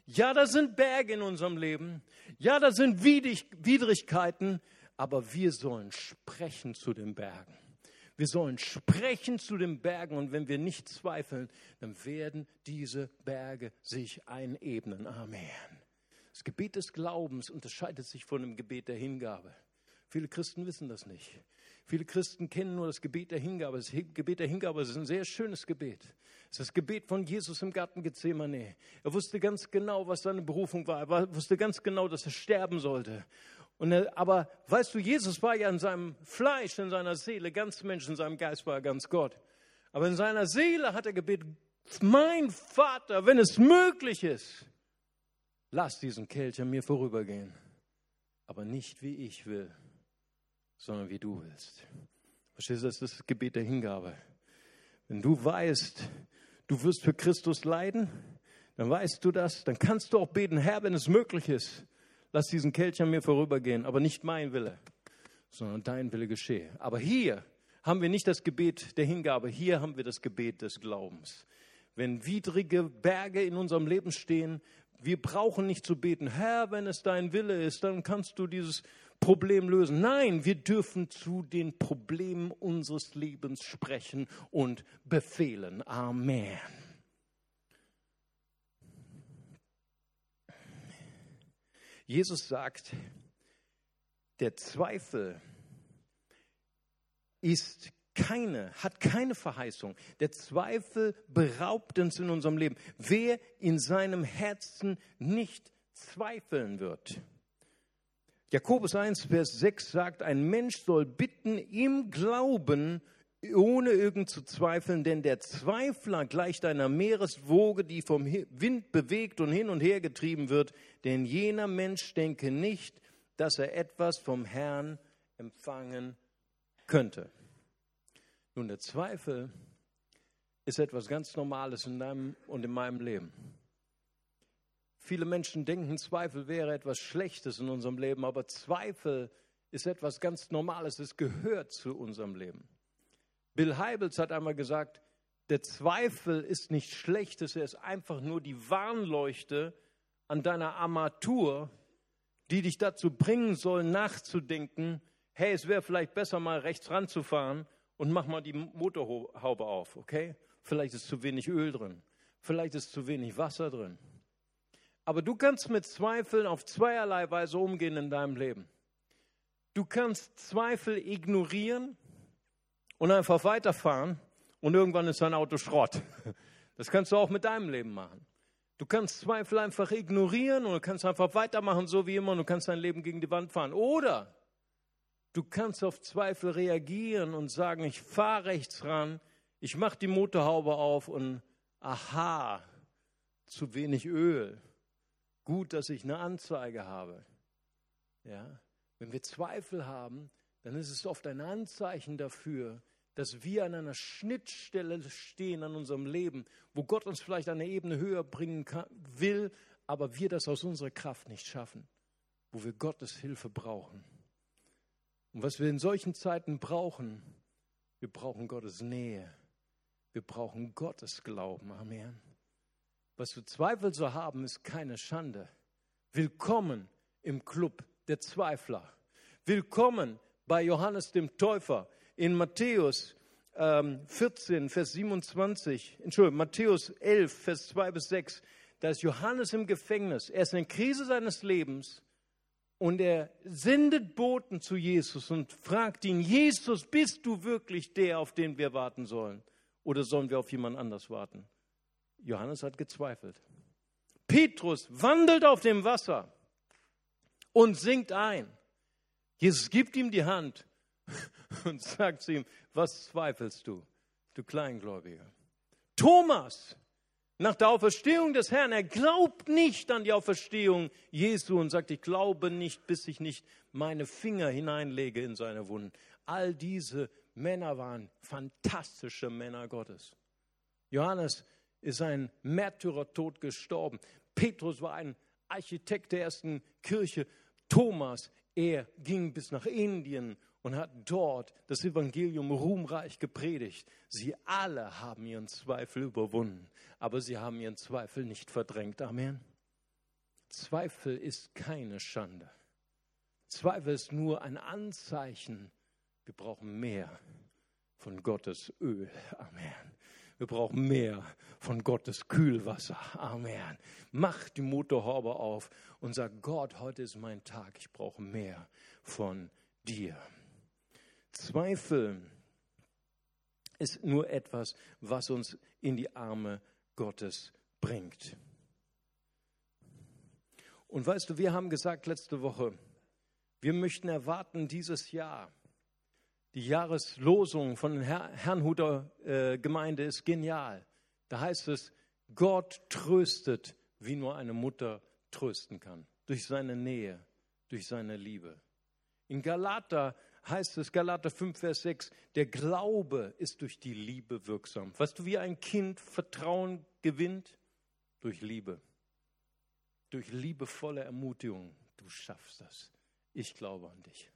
ja, da sind Berge in unserem Leben, ja, da sind Widrigkeiten, aber wir sollen sprechen zu den Bergen. Wir sollen sprechen zu den Bergen und wenn wir nicht zweifeln, dann werden diese Berge sich einebnen. Amen. Das Gebet des Glaubens unterscheidet sich von dem Gebet der Hingabe. Viele Christen wissen das nicht. Viele Christen kennen nur das Gebet der Hingabe. Das Gebet der Hingabe ist ein sehr schönes Gebet. Es ist das Gebet von Jesus im Garten Gethsemane. Er wusste ganz genau, was seine Berufung war. Er wusste ganz genau, dass er sterben sollte. Und er, aber weißt du, Jesus war ja in seinem Fleisch, in seiner Seele ganz Mensch, in seinem Geist war er ganz Gott. Aber in seiner Seele hat er gebetet, mein Vater, wenn es möglich ist, lass diesen Kelch an mir vorübergehen. Aber nicht wie ich will, sondern wie du willst. Verstehst du, das ist das Gebet der Hingabe. Wenn du weißt, du wirst für Christus leiden, dann weißt du das, dann kannst du auch beten, Herr, wenn es möglich ist, lass diesen Kelch an mir vorübergehen, aber nicht mein Wille, sondern dein Wille geschehe. Aber hier haben wir nicht das Gebet der Hingabe, hier haben wir das Gebet des Glaubens. Wenn widrige Berge in unserem Leben stehen, wir brauchen nicht zu beten, Herr, wenn es dein Wille ist, dann kannst du dieses Problem lösen. Nein, wir dürfen zu den Problemen unseres Lebens sprechen und befehlen. Amen. Jesus sagt, der Zweifel ist keine, hat keine Verheißung. Der Zweifel beraubt uns in unserem Leben. Wer in seinem Herzen nicht zweifeln wird, Jakobus 1, Vers 6 sagt, ein Mensch soll bitten im Glauben, ohne irgend zu zweifeln, denn der Zweifler gleicht einer Meereswoge, die vom Wind bewegt und hin und her getrieben wird, denn jener Mensch denke nicht, dass er etwas vom Herrn empfangen könnte. Nun, der Zweifel ist etwas ganz Normales in deinem und in meinem Leben. Viele Menschen denken, Zweifel wäre etwas Schlechtes in unserem Leben, aber Zweifel ist etwas ganz Normales, es gehört zu unserem Leben. Bill Heibels hat einmal gesagt, der Zweifel ist nichts Schlechtes, er ist einfach nur die Warnleuchte an deiner Armatur, die dich dazu bringen soll, nachzudenken, hey, es wäre vielleicht besser, mal rechts ranzufahren und mach mal die Motorhaube auf, okay? Vielleicht ist zu wenig Öl drin, vielleicht ist zu wenig Wasser drin. Aber du kannst mit Zweifeln auf zweierlei Weise umgehen in deinem Leben. Du kannst Zweifel ignorieren und einfach weiterfahren und irgendwann ist dein Auto Schrott. Das kannst du auch mit deinem Leben machen. Du kannst Zweifel einfach ignorieren und du kannst einfach weitermachen, so wie immer, und du kannst dein Leben gegen die Wand fahren. Oder du kannst auf Zweifel reagieren und sagen, ich fahre rechts ran, ich mache die Motorhaube auf und aha, zu wenig Öl gut, dass ich eine Anzeige habe. Ja? Wenn wir Zweifel haben, dann ist es oft ein Anzeichen dafür, dass wir an einer Schnittstelle stehen an unserem Leben, wo Gott uns vielleicht eine Ebene höher bringen kann, will, aber wir das aus unserer Kraft nicht schaffen, wo wir Gottes Hilfe brauchen. Und was wir in solchen Zeiten brauchen, wir brauchen Gottes Nähe. Wir brauchen Gottes Glauben. Amen. Was für Zweifel zu haben, ist keine Schande. Willkommen im Club der Zweifler. Willkommen bei Johannes dem Täufer in Matthäus ähm, 14, Vers 27, Entschuldigung, Matthäus 11, Vers 2 bis 6. Da ist Johannes im Gefängnis. Er ist in der Krise seines Lebens und er sendet Boten zu Jesus und fragt ihn, Jesus, bist du wirklich der, auf den wir warten sollen? Oder sollen wir auf jemand anders warten? Johannes hat gezweifelt. Petrus wandelt auf dem Wasser und sinkt ein. Jesus gibt ihm die Hand und sagt zu ihm, was zweifelst du, du Kleingläubiger? Thomas, nach der Auferstehung des Herrn, er glaubt nicht an die Auferstehung Jesu und sagt, ich glaube nicht, bis ich nicht meine Finger hineinlege in seine Wunden. All diese Männer waren fantastische Männer Gottes. Johannes ist ein Märtyrertod gestorben. Petrus war ein Architekt der ersten Kirche. Thomas, er ging bis nach Indien und hat dort das Evangelium ruhmreich gepredigt. Sie alle haben ihren Zweifel überwunden, aber sie haben ihren Zweifel nicht verdrängt. Amen. Zweifel ist keine Schande. Zweifel ist nur ein Anzeichen. Wir brauchen mehr von Gottes Öl. Amen. Wir brauchen mehr von Gottes Kühlwasser. Amen. Mach die Motorhaube auf und sag, Gott, heute ist mein Tag. Ich brauche mehr von dir. Zweifel ist nur etwas, was uns in die Arme Gottes bringt. Und weißt du, wir haben gesagt letzte Woche, wir möchten erwarten dieses Jahr. Die Jahreslosung von der Herrnhuter äh, Gemeinde ist genial. Da heißt es, Gott tröstet, wie nur eine Mutter trösten kann. Durch seine Nähe, durch seine Liebe. In Galater heißt es, Galater 5, Vers 6, der Glaube ist durch die Liebe wirksam. Weißt du, wie ein Kind Vertrauen gewinnt? Durch Liebe. Durch liebevolle Ermutigung. Du schaffst das. Ich glaube an dich.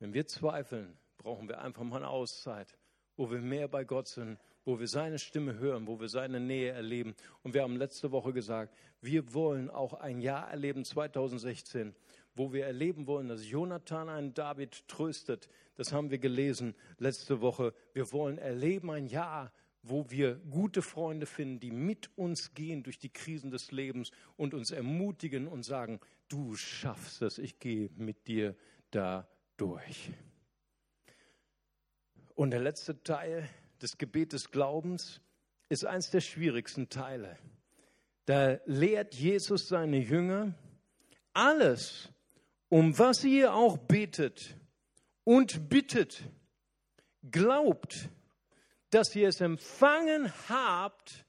Wenn wir zweifeln, brauchen wir einfach mal eine Auszeit, wo wir mehr bei Gott sind, wo wir seine Stimme hören, wo wir seine Nähe erleben. Und wir haben letzte Woche gesagt, wir wollen auch ein Jahr erleben, 2016, wo wir erleben wollen, dass Jonathan einen David tröstet. Das haben wir gelesen letzte Woche. Wir wollen erleben ein Jahr, wo wir gute Freunde finden, die mit uns gehen durch die Krisen des Lebens und uns ermutigen und sagen, du schaffst es, ich gehe mit dir da durch. Und der letzte Teil des Gebetes Glaubens ist eines der schwierigsten Teile. Da lehrt Jesus seine Jünger, alles, um was ihr auch betet und bittet, glaubt, dass ihr es empfangen habt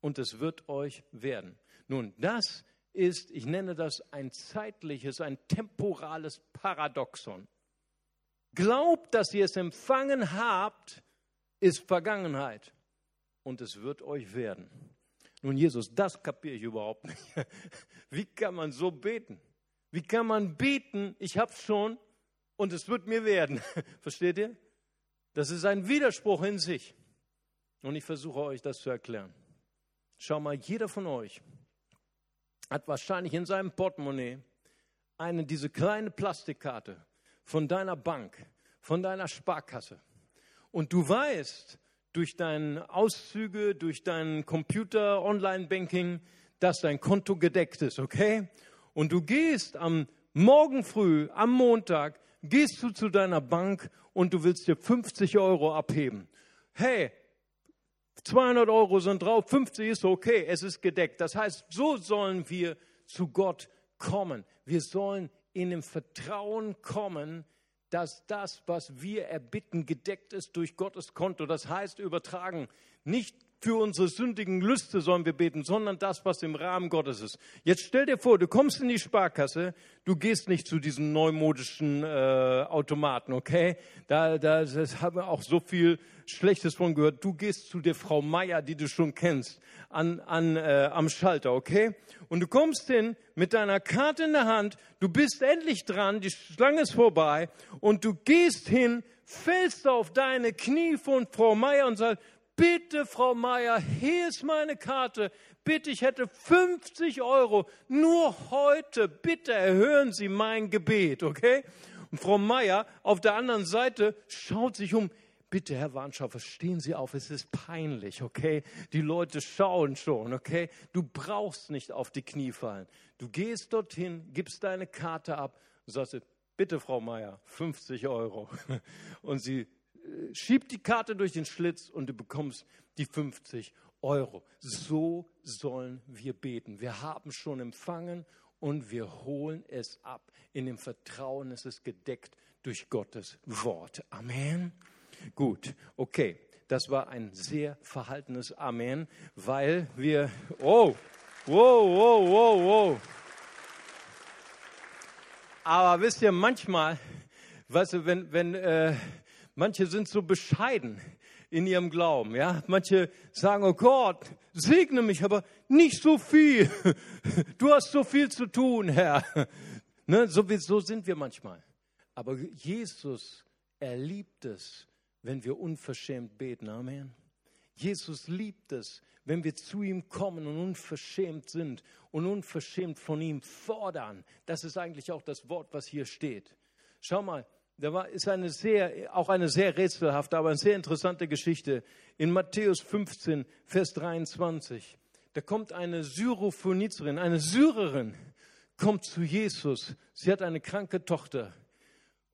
und es wird euch werden. Nun, das ist, ich nenne das ein zeitliches, ein temporales Paradoxon. Glaubt, dass ihr es empfangen habt, ist Vergangenheit und es wird euch werden. Nun, Jesus, das kapiere ich überhaupt nicht. Wie kann man so beten? Wie kann man beten, ich hab's schon und es wird mir werden? Versteht ihr? Das ist ein Widerspruch in sich. Und ich versuche euch das zu erklären. Schau mal, jeder von euch hat wahrscheinlich in seinem Portemonnaie eine, diese kleine Plastikkarte von deiner Bank, von deiner Sparkasse. Und du weißt durch deine Auszüge, durch deinen Computer, Online-Banking, dass dein Konto gedeckt ist, okay? Und du gehst am Morgen früh, am Montag, gehst du zu deiner Bank und du willst dir 50 Euro abheben. Hey, 200 Euro sind drauf, 50 ist okay, es ist gedeckt. Das heißt, so sollen wir zu Gott kommen. Wir sollen in dem Vertrauen kommen, dass das, was wir erbitten, gedeckt ist durch Gottes Konto. Das heißt übertragen, nicht für unsere sündigen Lüste sollen wir beten, sondern das, was im Rahmen Gottes ist. Jetzt stell dir vor, du kommst in die Sparkasse, du gehst nicht zu diesen neumodischen äh, Automaten, okay? Da, da das haben wir auch so viel Schlechtes von gehört. Du gehst zu der Frau Meier, die du schon kennst, an, an, äh, am Schalter, okay? Und du kommst hin mit deiner Karte in der Hand, du bist endlich dran, die Schlange ist vorbei und du gehst hin, fällst auf deine Knie von Frau Meier und sagst, bitte, Frau Meier, hier ist meine Karte. Bitte, ich hätte 50 Euro. Nur heute, bitte erhören Sie mein Gebet, okay? Und Frau Meier auf der anderen Seite schaut sich um. Bitte, Herr Warnschaufer, stehen Sie auf, es ist peinlich, okay? Die Leute schauen schon, okay? Du brauchst nicht auf die Knie fallen. Du gehst dorthin, gibst deine Karte ab und sagst, bitte, Frau Meier, 50 Euro. Und sie schiebt die Karte durch den Schlitz und du bekommst die 50 Euro. So sollen wir beten. Wir haben schon empfangen und wir holen es ab. In dem Vertrauen ist es gedeckt durch Gottes Wort. Amen. Gut, okay. Das war ein sehr verhaltenes Amen, weil wir, oh, wow, wow, wow, wow. Aber wisst ihr, manchmal, weißt du, wenn, wenn äh, manche sind so bescheiden in ihrem Glauben, ja, manche sagen, oh Gott, segne mich, aber nicht so viel. Du hast so viel zu tun, Herr. Ne, so, so sind wir manchmal. Aber Jesus, er liebt es, wenn wir unverschämt beten. Amen. Jesus liebt es, wenn wir zu ihm kommen und unverschämt sind und unverschämt von ihm fordern. Das ist eigentlich auch das Wort, was hier steht. Schau mal, da war, ist eine sehr, auch eine sehr rätselhafte, aber eine sehr interessante Geschichte. In Matthäus 15, Vers 23, da kommt eine Syrophonizerin, eine Syrerin, kommt zu Jesus. Sie hat eine kranke Tochter.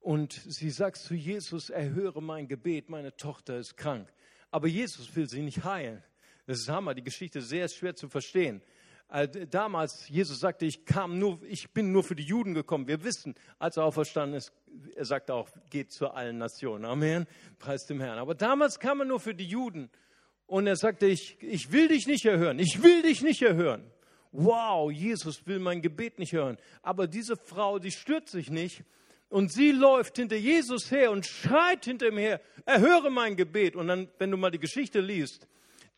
Und sie sagt zu Jesus, erhöre mein Gebet, meine Tochter ist krank. Aber Jesus will sie nicht heilen. Das ist Hammer, die Geschichte ist sehr schwer zu verstehen. Äh, damals, Jesus sagte, ich kam nur, ich bin nur für die Juden gekommen. Wir wissen, als er auferstanden ist, er sagte auch, geht zu allen Nationen. Amen. Preis dem Herrn. Aber damals kam er nur für die Juden. Und er sagte, ich, ich will dich nicht erhören. Ich will dich nicht erhören. Wow, Jesus will mein Gebet nicht hören. Aber diese Frau, die stört sich nicht und sie läuft hinter Jesus her und schreit hinter ihm her, erhöre mein Gebet. Und dann, wenn du mal die Geschichte liest,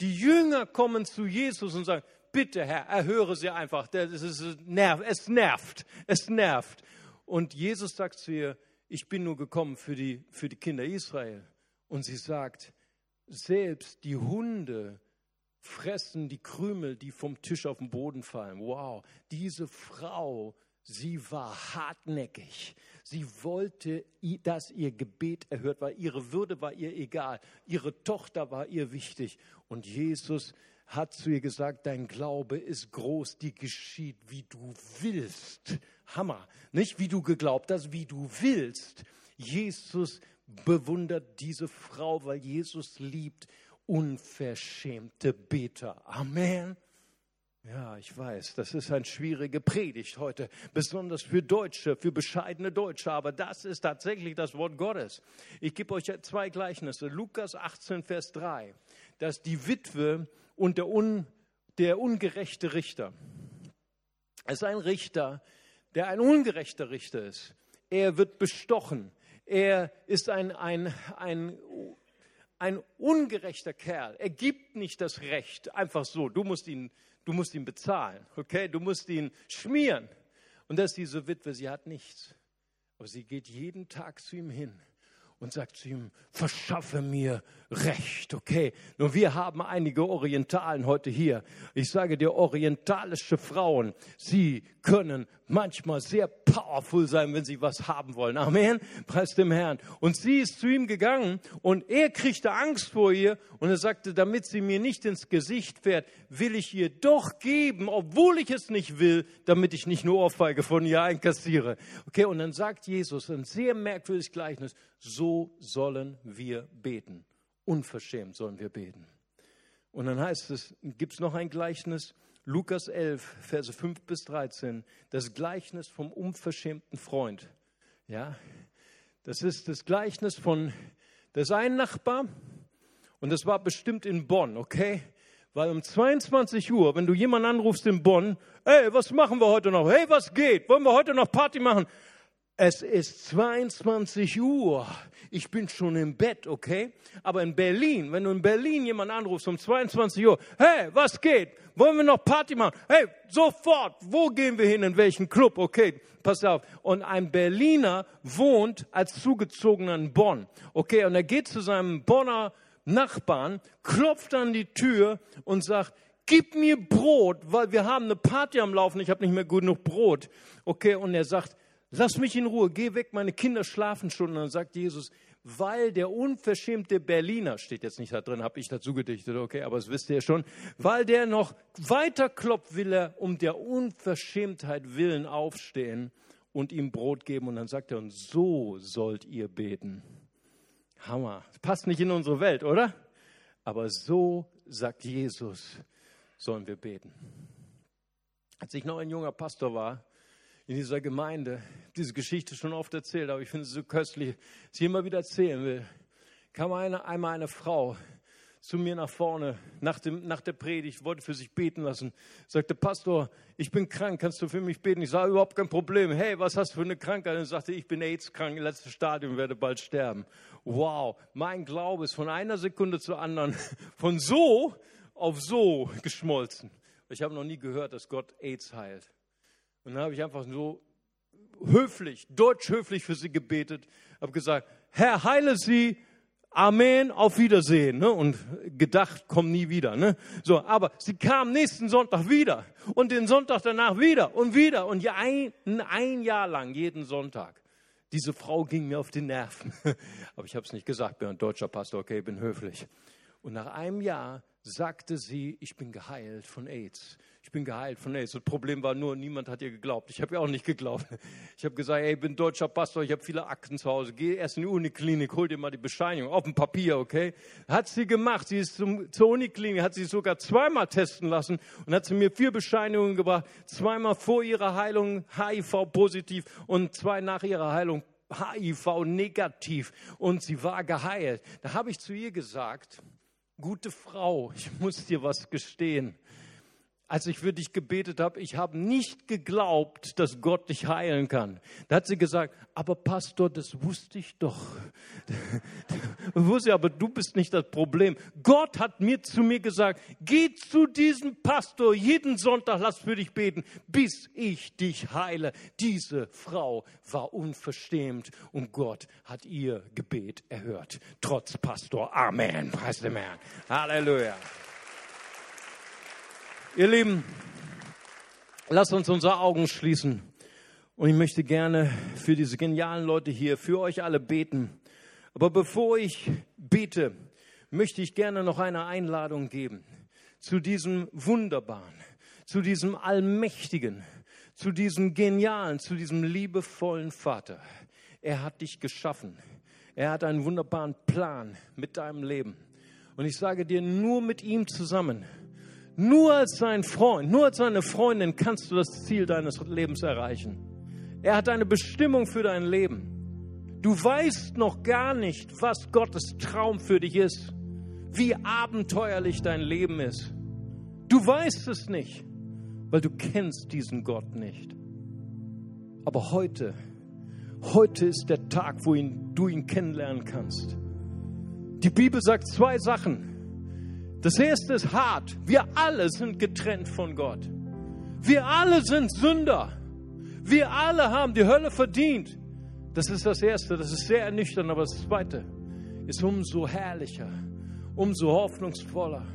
die Jünger kommen zu Jesus und sagen, bitte Herr, erhöre sie einfach. Es, nervt, es nervt, es nervt. Und Jesus sagt zu ihr, ich bin nur gekommen für die, für die Kinder Israel. Und sie sagt, selbst die Hunde fressen die Krümel, die vom Tisch auf den Boden fallen. Wow, diese Frau Sie war hartnäckig. Sie wollte, dass ihr Gebet erhört war. Ihre Würde war ihr egal. Ihre Tochter war ihr wichtig. Und Jesus hat zu ihr gesagt, dein Glaube ist groß, die geschieht, wie du willst. Hammer. Nicht wie du geglaubt hast, wie du willst. Jesus bewundert diese Frau, weil Jesus liebt unverschämte Beter. Amen. Ja, ich weiß, das ist eine schwierige Predigt heute, besonders für Deutsche, für bescheidene Deutsche, aber das ist tatsächlich das Wort Gottes. Ich gebe euch zwei Gleichnisse. Lukas 18, Vers 3, dass die Witwe und der, un, der ungerechte Richter. Es ist ein Richter, der ein ungerechter Richter ist. Er wird bestochen. Er ist ein, ein, ein ein ungerechter Kerl. Er gibt nicht das Recht einfach so. Du musst ihn Du musst ihn bezahlen, okay? Du musst ihn schmieren. Und das ist diese Witwe, sie hat nichts. Aber sie geht jeden Tag zu ihm hin und sagt zu ihm, verschaffe mir Recht, okay? Nur wir haben einige Orientalen heute hier. Ich sage dir, orientalische Frauen, sie können manchmal sehr powerful sein, wenn sie was haben wollen. Amen. Preis dem Herrn. Und sie ist zu ihm gegangen und er kriegte Angst vor ihr und er sagte, damit sie mir nicht ins Gesicht fährt, will ich ihr doch geben, obwohl ich es nicht will, damit ich nicht nur Ohrfeige von ihr einkassiere. Okay, und dann sagt Jesus ein sehr merkwürdiges Gleichnis, so sollen wir beten. Unverschämt sollen wir beten. Und dann heißt es, gibt es noch ein Gleichnis, Lukas 11, Verse 5 bis 13, das Gleichnis vom unverschämten Freund. Ja, das ist das Gleichnis von, das ein Nachbar und das war bestimmt in Bonn, okay? Weil um 22 Uhr, wenn du jemanden anrufst in Bonn, hey, was machen wir heute noch? Hey, was geht? Wollen wir heute noch Party machen? Es ist 22 Uhr. Ich bin schon im Bett, okay? Aber in Berlin, wenn du in Berlin jemanden anrufst um 22 Uhr, hey, was geht? Wollen wir noch Party machen? Hey, sofort. Wo gehen wir hin? In welchen Club? Okay, pass auf. Und ein Berliner wohnt als Zugezogener in Bonn. Okay, und er geht zu seinem Bonner Nachbarn, klopft an die Tür und sagt, gib mir Brot, weil wir haben eine Party am Laufen, ich habe nicht mehr genug Brot. Okay, und er sagt, Lass mich in Ruhe, geh weg, meine Kinder schlafen schon. Und dann sagt Jesus, weil der unverschämte Berliner, steht jetzt nicht da drin, habe ich dazu gedichtet, okay, aber das wisst ihr schon, weil der noch weiter klopft, will er um der Unverschämtheit willen aufstehen und ihm Brot geben. Und dann sagt er, und so sollt ihr beten. Hammer. Passt nicht in unsere Welt, oder? Aber so sagt Jesus, sollen wir beten. Als ich noch ein junger Pastor war, in dieser Gemeinde, diese Geschichte schon oft erzählt, aber ich finde es so köstlich, sie immer wieder erzählen will, kam eine, einmal eine Frau zu mir nach vorne nach, dem, nach der Predigt, wollte für sich beten lassen, sagte, Pastor, ich bin krank, kannst du für mich beten? Ich sage, überhaupt kein Problem. Hey, was hast du für eine Krankheit? Und sagte, ich bin AIDS-krank, letztes Stadium, werde bald sterben. Wow, mein Glaube ist von einer Sekunde zur anderen, von so auf so geschmolzen. Ich habe noch nie gehört, dass Gott AIDS heilt. Und dann habe ich einfach so höflich, deutsch höflich für sie gebetet, habe gesagt, Herr, heile sie, Amen, auf Wiedersehen. Ne? Und gedacht, komm nie wieder. Ne? So, aber sie kam nächsten Sonntag wieder und den Sonntag danach wieder und wieder und ein, ein Jahr lang, jeden Sonntag. Diese Frau ging mir auf die Nerven. aber ich habe es nicht gesagt, bin ein deutscher Pastor, okay, bin höflich. Und nach einem Jahr sagte sie, ich bin geheilt von AIDS. Ich bin geheilt von AIDS. Das Problem war nur, niemand hat ihr geglaubt. Ich habe ihr auch nicht geglaubt. Ich habe gesagt, ey, ich bin deutscher Pastor, ich habe viele Akten zu Hause. Geh erst in die Uniklinik, hol dir mal die Bescheinigung auf dem Papier, okay? Hat sie gemacht. Sie ist zum, zur Uniklinik, hat sie sogar zweimal testen lassen und hat sie mir vier Bescheinigungen gebracht. Zweimal vor ihrer Heilung HIV positiv und zwei nach ihrer Heilung HIV negativ. Und sie war geheilt. Da habe ich zu ihr gesagt, gute Frau, ich muss dir was gestehen. Als ich für dich gebetet habe, ich habe nicht geglaubt, dass Gott dich heilen kann. Da hat sie gesagt, aber Pastor, das wusste ich doch. wusste, aber du bist nicht das Problem. Gott hat mir zu mir gesagt, geh zu diesem Pastor jeden Sonntag, lass für dich beten, bis ich dich heile. Diese Frau war unverschämt und Gott hat ihr Gebet erhört. Trotz Pastor. Amen. Preis dem Herrn. Halleluja. Ihr Lieben, lasst uns unsere Augen schließen. Und ich möchte gerne für diese genialen Leute hier, für euch alle beten. Aber bevor ich bete, möchte ich gerne noch eine Einladung geben zu diesem wunderbaren, zu diesem allmächtigen, zu diesem genialen, zu diesem liebevollen Vater. Er hat dich geschaffen. Er hat einen wunderbaren Plan mit deinem Leben. Und ich sage dir, nur mit ihm zusammen nur als sein Freund, nur als seine Freundin kannst du das Ziel deines Lebens erreichen. Er hat eine Bestimmung für dein Leben. Du weißt noch gar nicht, was Gottes Traum für dich ist, wie abenteuerlich dein Leben ist. Du weißt es nicht, weil du kennst diesen Gott nicht. Aber heute, heute ist der Tag, wo ihn, du ihn kennenlernen kannst. Die Bibel sagt zwei Sachen. Das erste ist hart. Wir alle sind getrennt von Gott. Wir alle sind Sünder. Wir alle haben die Hölle verdient. Das ist das Erste. Das ist sehr ernüchternd. Aber das Zweite ist umso herrlicher, umso hoffnungsvoller.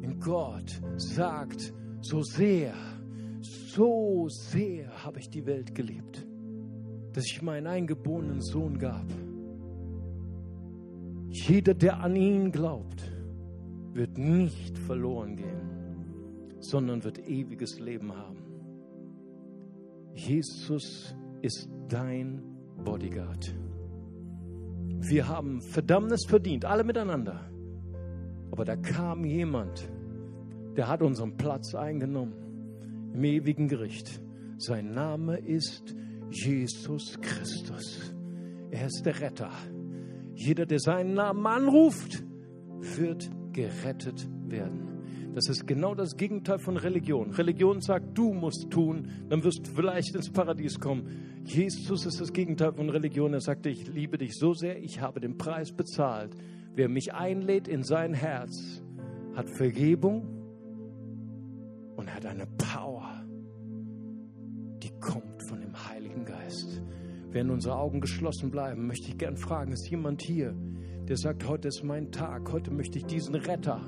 In Gott sagt, so sehr, so sehr habe ich die Welt geliebt, dass ich meinen eingeborenen Sohn gab. Jeder, der an ihn glaubt, wird nicht verloren gehen, sondern wird ewiges Leben haben. Jesus ist dein Bodyguard. Wir haben Verdammnis verdient, alle miteinander. Aber da kam jemand, der hat unseren Platz eingenommen im ewigen Gericht. Sein Name ist Jesus Christus. Er ist der Retter. Jeder, der seinen Namen anruft, wird gerettet werden. Das ist genau das Gegenteil von Religion. Religion sagt, du musst tun, dann wirst du vielleicht ins Paradies kommen. Jesus ist das Gegenteil von Religion. Er sagte, ich liebe dich so sehr, ich habe den Preis bezahlt. Wer mich einlädt in sein Herz, hat Vergebung und hat eine Power, die kommt von dem Heiligen Geist. Wenn unsere Augen geschlossen bleiben, möchte ich gern fragen, ist jemand hier, der sagt, heute ist mein Tag, heute möchte ich diesen Retter,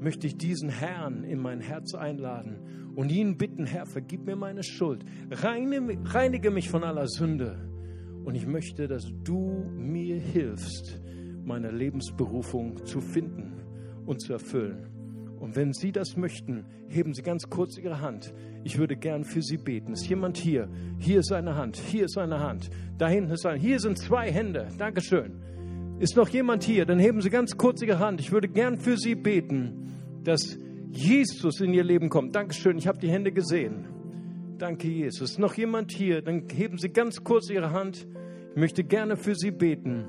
möchte ich diesen Herrn in mein Herz einladen und ihn bitten, Herr, vergib mir meine Schuld, reinige mich von aller Sünde und ich möchte, dass du mir hilfst, meine Lebensberufung zu finden und zu erfüllen. Und wenn Sie das möchten, heben Sie ganz kurz Ihre Hand. Ich würde gern für Sie beten. Ist jemand hier? Hier ist eine Hand. Hier ist eine Hand. Da hinten ist eine. Hier sind zwei Hände. Dankeschön. Ist noch jemand hier? Dann heben Sie ganz kurz Ihre Hand. Ich würde gern für Sie beten, dass Jesus in Ihr Leben kommt. Dankeschön, ich habe die Hände gesehen. Danke, Jesus. Ist noch jemand hier? Dann heben Sie ganz kurz Ihre Hand. Ich möchte gerne für Sie beten.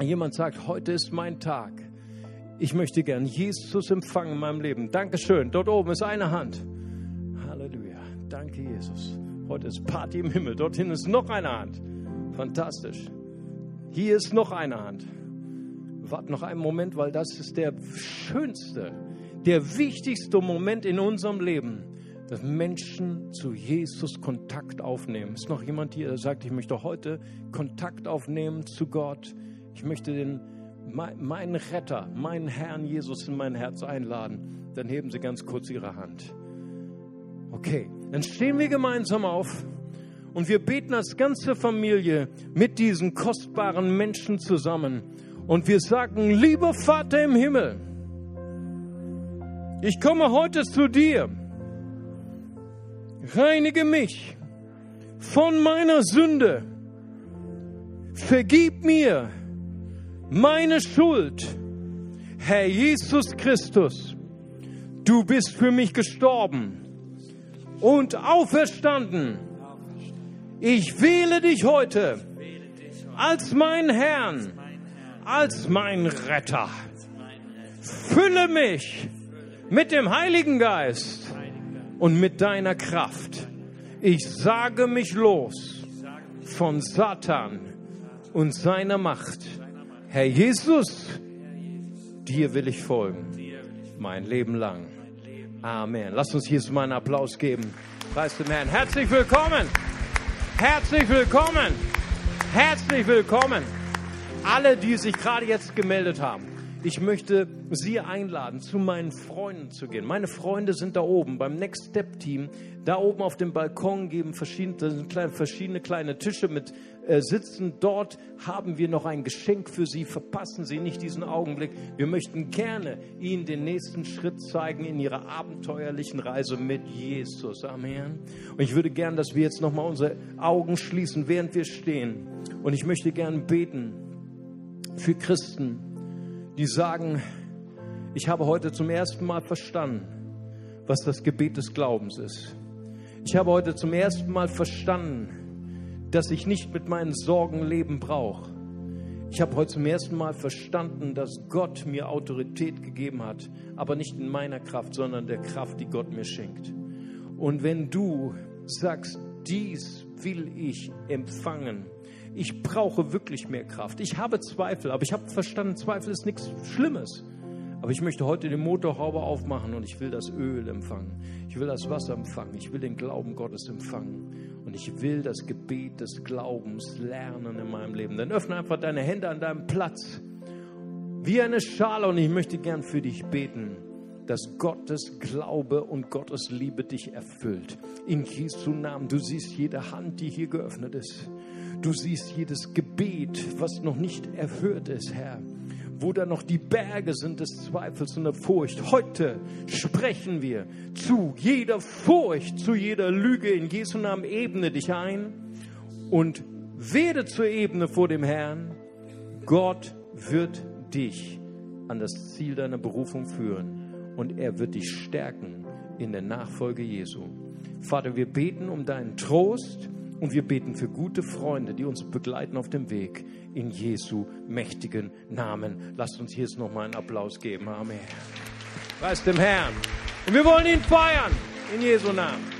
Jemand sagt, heute ist mein Tag. Ich möchte gern Jesus empfangen in meinem Leben. Dankeschön. Dort oben ist eine Hand. Halleluja. Danke, Jesus. Heute ist Party im Himmel. Dorthin ist noch eine Hand. Fantastisch. Hier ist noch eine Hand. Wart noch einen Moment, weil das ist der schönste, der wichtigste Moment in unserem Leben, dass Menschen zu Jesus Kontakt aufnehmen. Ist noch jemand hier, der sagt, ich möchte heute Kontakt aufnehmen zu Gott? Ich möchte den, meinen Retter, meinen Herrn Jesus in mein Herz einladen. Dann heben Sie ganz kurz Ihre Hand. Okay, dann stehen wir gemeinsam auf und wir beten als ganze Familie mit diesen kostbaren Menschen zusammen. Und wir sagen, lieber Vater im Himmel, ich komme heute zu dir. Reinige mich von meiner Sünde. Vergib mir meine Schuld. Herr Jesus Christus, du bist für mich gestorben und auferstanden. Ich wähle dich heute als mein Herrn, als mein Retter. Fülle mich mit dem Heiligen Geist und mit deiner Kraft. Ich sage mich los von Satan und seiner Macht. Herr Jesus, dir will ich folgen, mein Leben lang. Amen. Lass uns Jesus mal einen Applaus geben. Preis dem Herrn. Herzlich willkommen. Herzlich willkommen. Herzlich willkommen. Alle, die sich gerade jetzt gemeldet haben. Ich möchte Sie einladen, zu meinen Freunden zu gehen. Meine Freunde sind da oben beim Next Step Team. Da oben auf dem Balkon geben verschiedene, verschiedene kleine Tische mit äh, Sitzen. Dort haben wir noch ein Geschenk für Sie. Verpassen Sie nicht diesen Augenblick. Wir möchten gerne Ihnen den nächsten Schritt zeigen in Ihrer abenteuerlichen Reise mit Jesus. Amen. Und ich würde gern, dass wir jetzt nochmal unsere Augen schließen, während wir stehen. Und ich möchte gern beten für Christen, die sagen, ich habe heute zum ersten Mal verstanden, was das Gebet des Glaubens ist. Ich habe heute zum ersten Mal verstanden, dass ich nicht mit meinen Sorgen leben brauche. Ich habe heute zum ersten Mal verstanden, dass Gott mir Autorität gegeben hat, aber nicht in meiner Kraft, sondern der Kraft, die Gott mir schenkt. Und wenn du sagst, dies will ich empfangen, ich brauche wirklich mehr Kraft. Ich habe Zweifel, aber ich habe verstanden, Zweifel ist nichts Schlimmes. Aber ich möchte heute den Motorhaube aufmachen und ich will das Öl empfangen. Ich will das Wasser empfangen. Ich will den Glauben Gottes empfangen. Und ich will das Gebet des Glaubens lernen in meinem Leben. Dann öffne einfach deine Hände an deinem Platz. Wie eine Schale. Und ich möchte gern für dich beten dass Gottes Glaube und Gottes Liebe dich erfüllt. In Jesu Namen. Du siehst jede Hand, die hier geöffnet ist. Du siehst jedes Gebet, was noch nicht erhört ist, Herr. Wo da noch die Berge sind des Zweifels und der Furcht. Heute sprechen wir zu jeder Furcht, zu jeder Lüge. In Jesu Namen ebne dich ein und werde zur Ebene vor dem Herrn. Gott wird dich an das Ziel deiner Berufung führen und er wird dich stärken in der Nachfolge Jesu. Vater, wir beten um deinen Trost und wir beten für gute Freunde, die uns begleiten auf dem Weg in Jesu mächtigen Namen. Lasst uns jetzt nochmal einen Applaus geben. Amen. Preis dem Herrn. Und wir wollen ihn feiern in Jesu Namen.